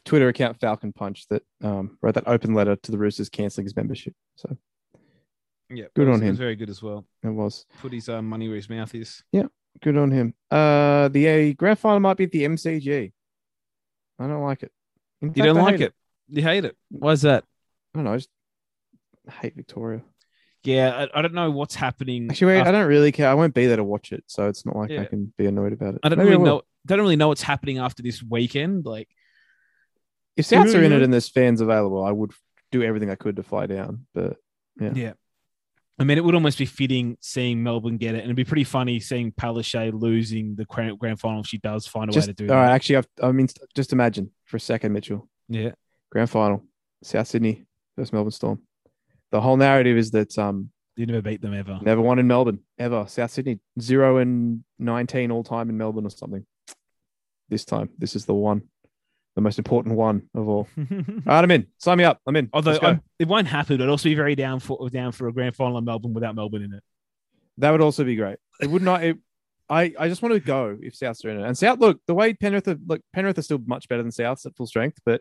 Twitter account Falcon Punch that um, wrote that open letter to the Roosters canceling his membership. So yeah, Good was- on it was him. very good as well. it was Put his uh, money where his mouth is. Yeah, good on him. Uh, the uh, grand final might be at the MCG. I don't like it. In You fact, don't I like hate it. You hate it. Why's that? I don't know. I just hate Victoria. Yeah, I, I don't know what's happening. Actually, wait, after- I don't really care. I won't be there to watch it, so it's not like I can be annoyed about it. I don't Maybe really will. know. Don't really know what's happening after this weekend. Like, If Souths are in it and there's fans available, I would do everything I could to fly down. But Yeah. yeah. I mean, it would almost be fitting seeing Melbourne get it, and it'd be pretty funny seeing Palaszczuk losing the grand, grand final if she does find a just way to do all that. actually, I've, I mean, just imagine for a second, Mitchell. Yeah, grand final, South Sydney versus Melbourne Storm. The whole narrative is that um you never beat them ever. never won in Melbourne ever. South Sydney zero and nineteen all time in Melbourne or something. This time, this is the one, the most important one of all. All right, I'm in. Sign me up. I'm in. Although I'm, it won't happen, I'd also be very down for down for a grand final in Melbourne without Melbourne in it. that would also be great. It would not. It, I I just want to go if South's are in it. And South, look, the way Penrith are, look, Penrith are still much better than Souths at full strength, but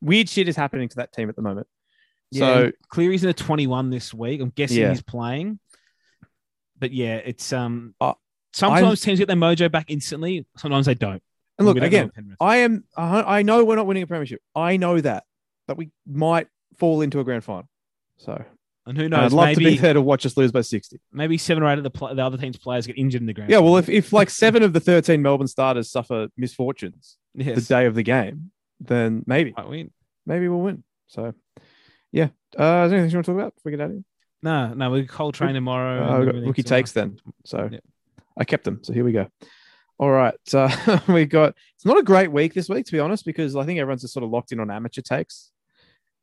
weird shit is happening to that team at the moment. So and Cleary's in a 21 this week. I'm guessing Yeah. he's playing. But yeah, it's um. Uh, sometimes teams get their mojo back instantly. Sometimes they don't. And look We don't know again. I am. I I know we're not winning a premiership. I know that, but we might fall into a grand final. So And who And knows? I'd love to be there to watch us lose by 60. maybe seven or eight of the, pl- the other team's players get injured in the grand. Yeah, well, if, if like seven of the 13 Melbourne starters suffer misfortunes yes. the day of the game, then maybe, might win. maybe we'll win. So, yeah. Uh, is there anything you want to talk about before we get out of here? No, no, we cold train tomorrow. Uh, rookie tomorrow. takes then. So Yeah. I kept them. So here we go. All right. Uh, we got it's not a great week this week, to be honest, because I think everyone's just sort of locked in on amateur takes,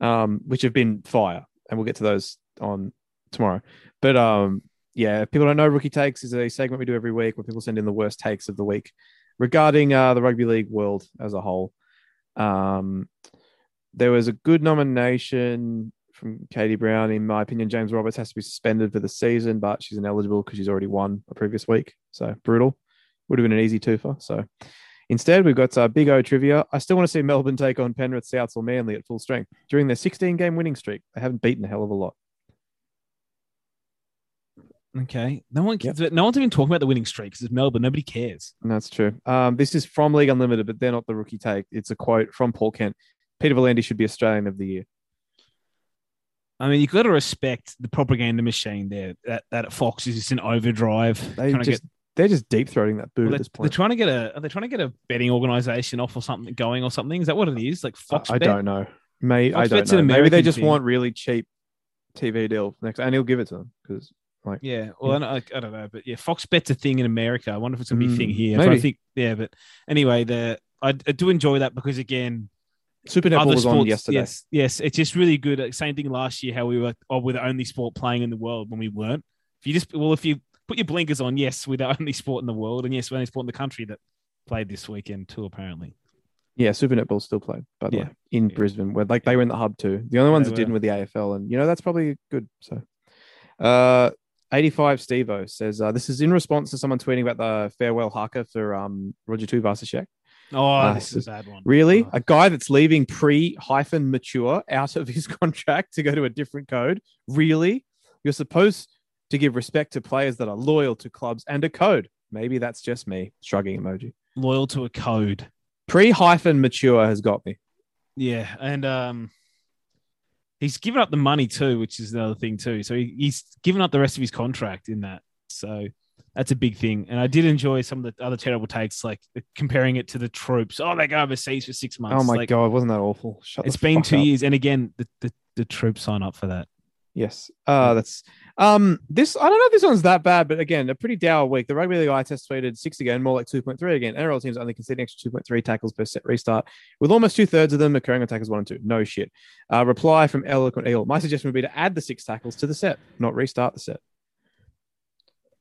um, which have been fire. And we'll get to those on tomorrow. But um, yeah, people don't know, rookie takes is a segment we do every week where people send in the worst takes of the week regarding uh, the rugby league world as a whole. Um, there was a good nomination from Katie Brown. In my opinion, James Roberts has to be suspended for the season, but she's ineligible because she's already won a previous week. So brutal. Would have been an easy twofer. So instead, we've got uh, Big O trivia. I still want to see Melbourne take on Penrith, Souths, or Manly at full strength during their 16 game winning streak. They haven't beaten a hell of a lot. Okay. No one, Yep. no one's even talking about the winning streak because it's Melbourne. Nobody cares. And that's true. Um, this is from League Unlimited, but they're not the rookie take. It's a quote from Paul Kent. Peter V'landys should be Australian of the year. I mean, you've got to respect the propaganda machine there. That that at Fox is just in overdrive. They just they're just deep throating that boot Well, at they're, this they're trying to get a. Are they trying to get a betting organization off or something going or something? Is that what it is? Like Fox? I, I don't know. May I don't know. Maybe they just thing. want really cheap TV deal next, and he'll give it to them because like Yeah. Well, I, don't- I, don't know, but yeah, Fox Bet's a thing in America. I wonder if it's gonna be a thing Mm, here. Trying to maybe. think. Yeah, but anyway, the I, I do enjoy that because again, Super Netball other was on sports. yesterday. Yes, yes, it's just really good. Same thing last year, how we were. Oh, we're the only sport playing in the world when we weren't. If you just well, if you put your blinkers on, yes, we're the only sport in the world, and yes, we're the only sport in the country that played this weekend too. Apparently. Yeah, Super Netball still played, but Yeah. way, in Yeah. Brisbane, where like they were in the hub too. The only ones They that didn't were. were the AFL, and you know that's probably good. So, uh, 85 Stevo says uh, this is in response to someone tweeting about the farewell haka for um Roger Tuivasa-Sheck. Oh, this this is a bad one. Really, Oh. a guy that's leaving pre hyphen mature out of his contract to go to a different code. Really, you're supposed to give respect to players that are loyal to clubs and a code. Maybe that's just me. Shrugging emoji. loyal to a code. Pre hyphen mature has got me. Yeah, and um, he's given up the money too, which is another thing too. So he, he's given up the rest of his contract in that. So that's a big thing. And I did enjoy some of the other terrible takes, like comparing it to the troops. Oh, they go overseas for six months. Oh my Like, god, wasn't that awful? Shut the It's been two up. years, and again, the, the the troops sign up for that. Yes. Uh that's um this I don't know if this one's that bad, but again, a pretty dour week. The rugby league eye test tweeted six again, more like 2.3 again. NRL teams only conceding extra 2.3 tackles per set restart, with almost two-thirds of them occurring on tackles one and two. No shit. Uh reply from Eloquent Eagle. My suggestion would be to add the six tackles to the set, not restart the set.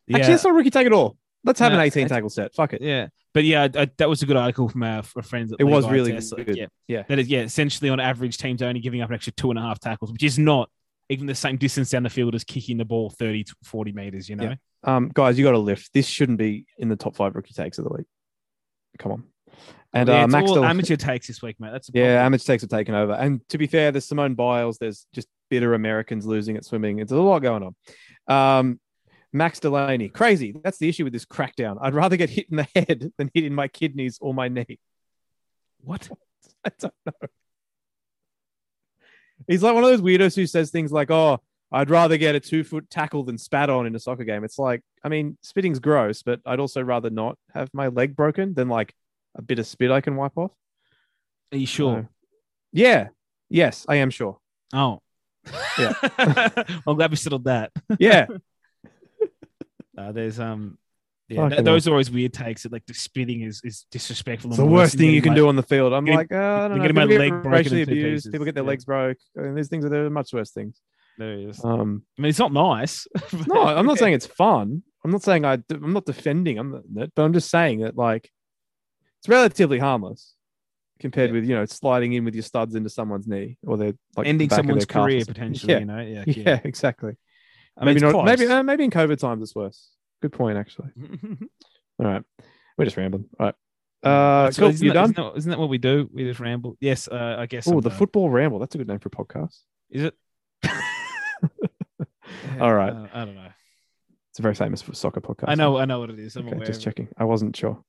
Yeah, Actually, that's not a rookie take at all. Let's have No, an 18 tackle set. Fuck it. yeah, but yeah, I, I- that was a good article from our, our friends. At It was League really Test. Like, good. yeah, Yeah. that is yeah. Essentially, on average, teams are only giving up an extra two and a half tackles, which is not even the same distance down the field as kicking the ball 30 to 40 meters. You know, Yeah. Um, guys, you got to lift. This shouldn't be in the top five rookie takes of the week. Come on. And Yeah, uh, it's Max all Del- amateur takes this week, mate. That's Yeah, amateur takes have taken over. And to be fair, there's Simone Biles. There's just bitter Americans losing at swimming. It's a lot going on. Um, Max Delaney, crazy. That's the issue with this crackdown. I'd rather get hit in the head than hit in my kidneys or my knee. What? I don't know. He's like one of those weirdos who says things like, "Oh, I'd rather get a two foot tackle than spat on in a soccer game." It's like, I mean, spitting's gross, but I'd also rather not have my leg broken than like a bit of spit I can wipe off. Are you sure? So- yeah. Yes, I am sure. Oh, Yeah. I'm glad we settled that. Yeah. Uh, there's um, yeah, th- those are always weird takes. That like the spitting is is disrespectful. It's the worst thing you can do on the field. I'm getting- like, oh, I don't know. getting my leg get broken racially abused. People get their Yeah. legs broke. I mean, these things are there are much worse things. There he is. Um, I mean, it's not nice. no, I'm not saying it's fun. I'm not saying I. I'm not defending. I'm not, but I'm just saying that like it's relatively harmless compared Yeah. with you know sliding in with your studs into someone's knee or their like ending the someone's their calf or career potentially. Yeah. You know, yeah, Yeah, exactly. I mean, maybe not. Maybe uh, maybe in COVID times it's worse. Good point, actually. All right, we're just rambling. All right. Uh, cool. isn't You that- done? Isn't that, isn't that what we do? We just ramble. Yes, uh, I guess. Oh, the football ramble. That's a good name for a podcast. Is it? All right. Uh, I don't know. It's a very famous soccer podcast. I know. I know what it is. I'm Okay, aware. just checking. I wasn't sure.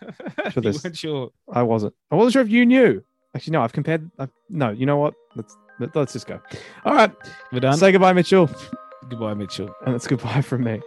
it. Sure you weren't sure. I wasn't. I wasn't sure if you knew. Actually, no. I've compared. I've, no, you know what? Let's But let's just go. All right. We're done. Say goodbye, Mitchell. Goodbye, Mitchell. And it's goodbye from me.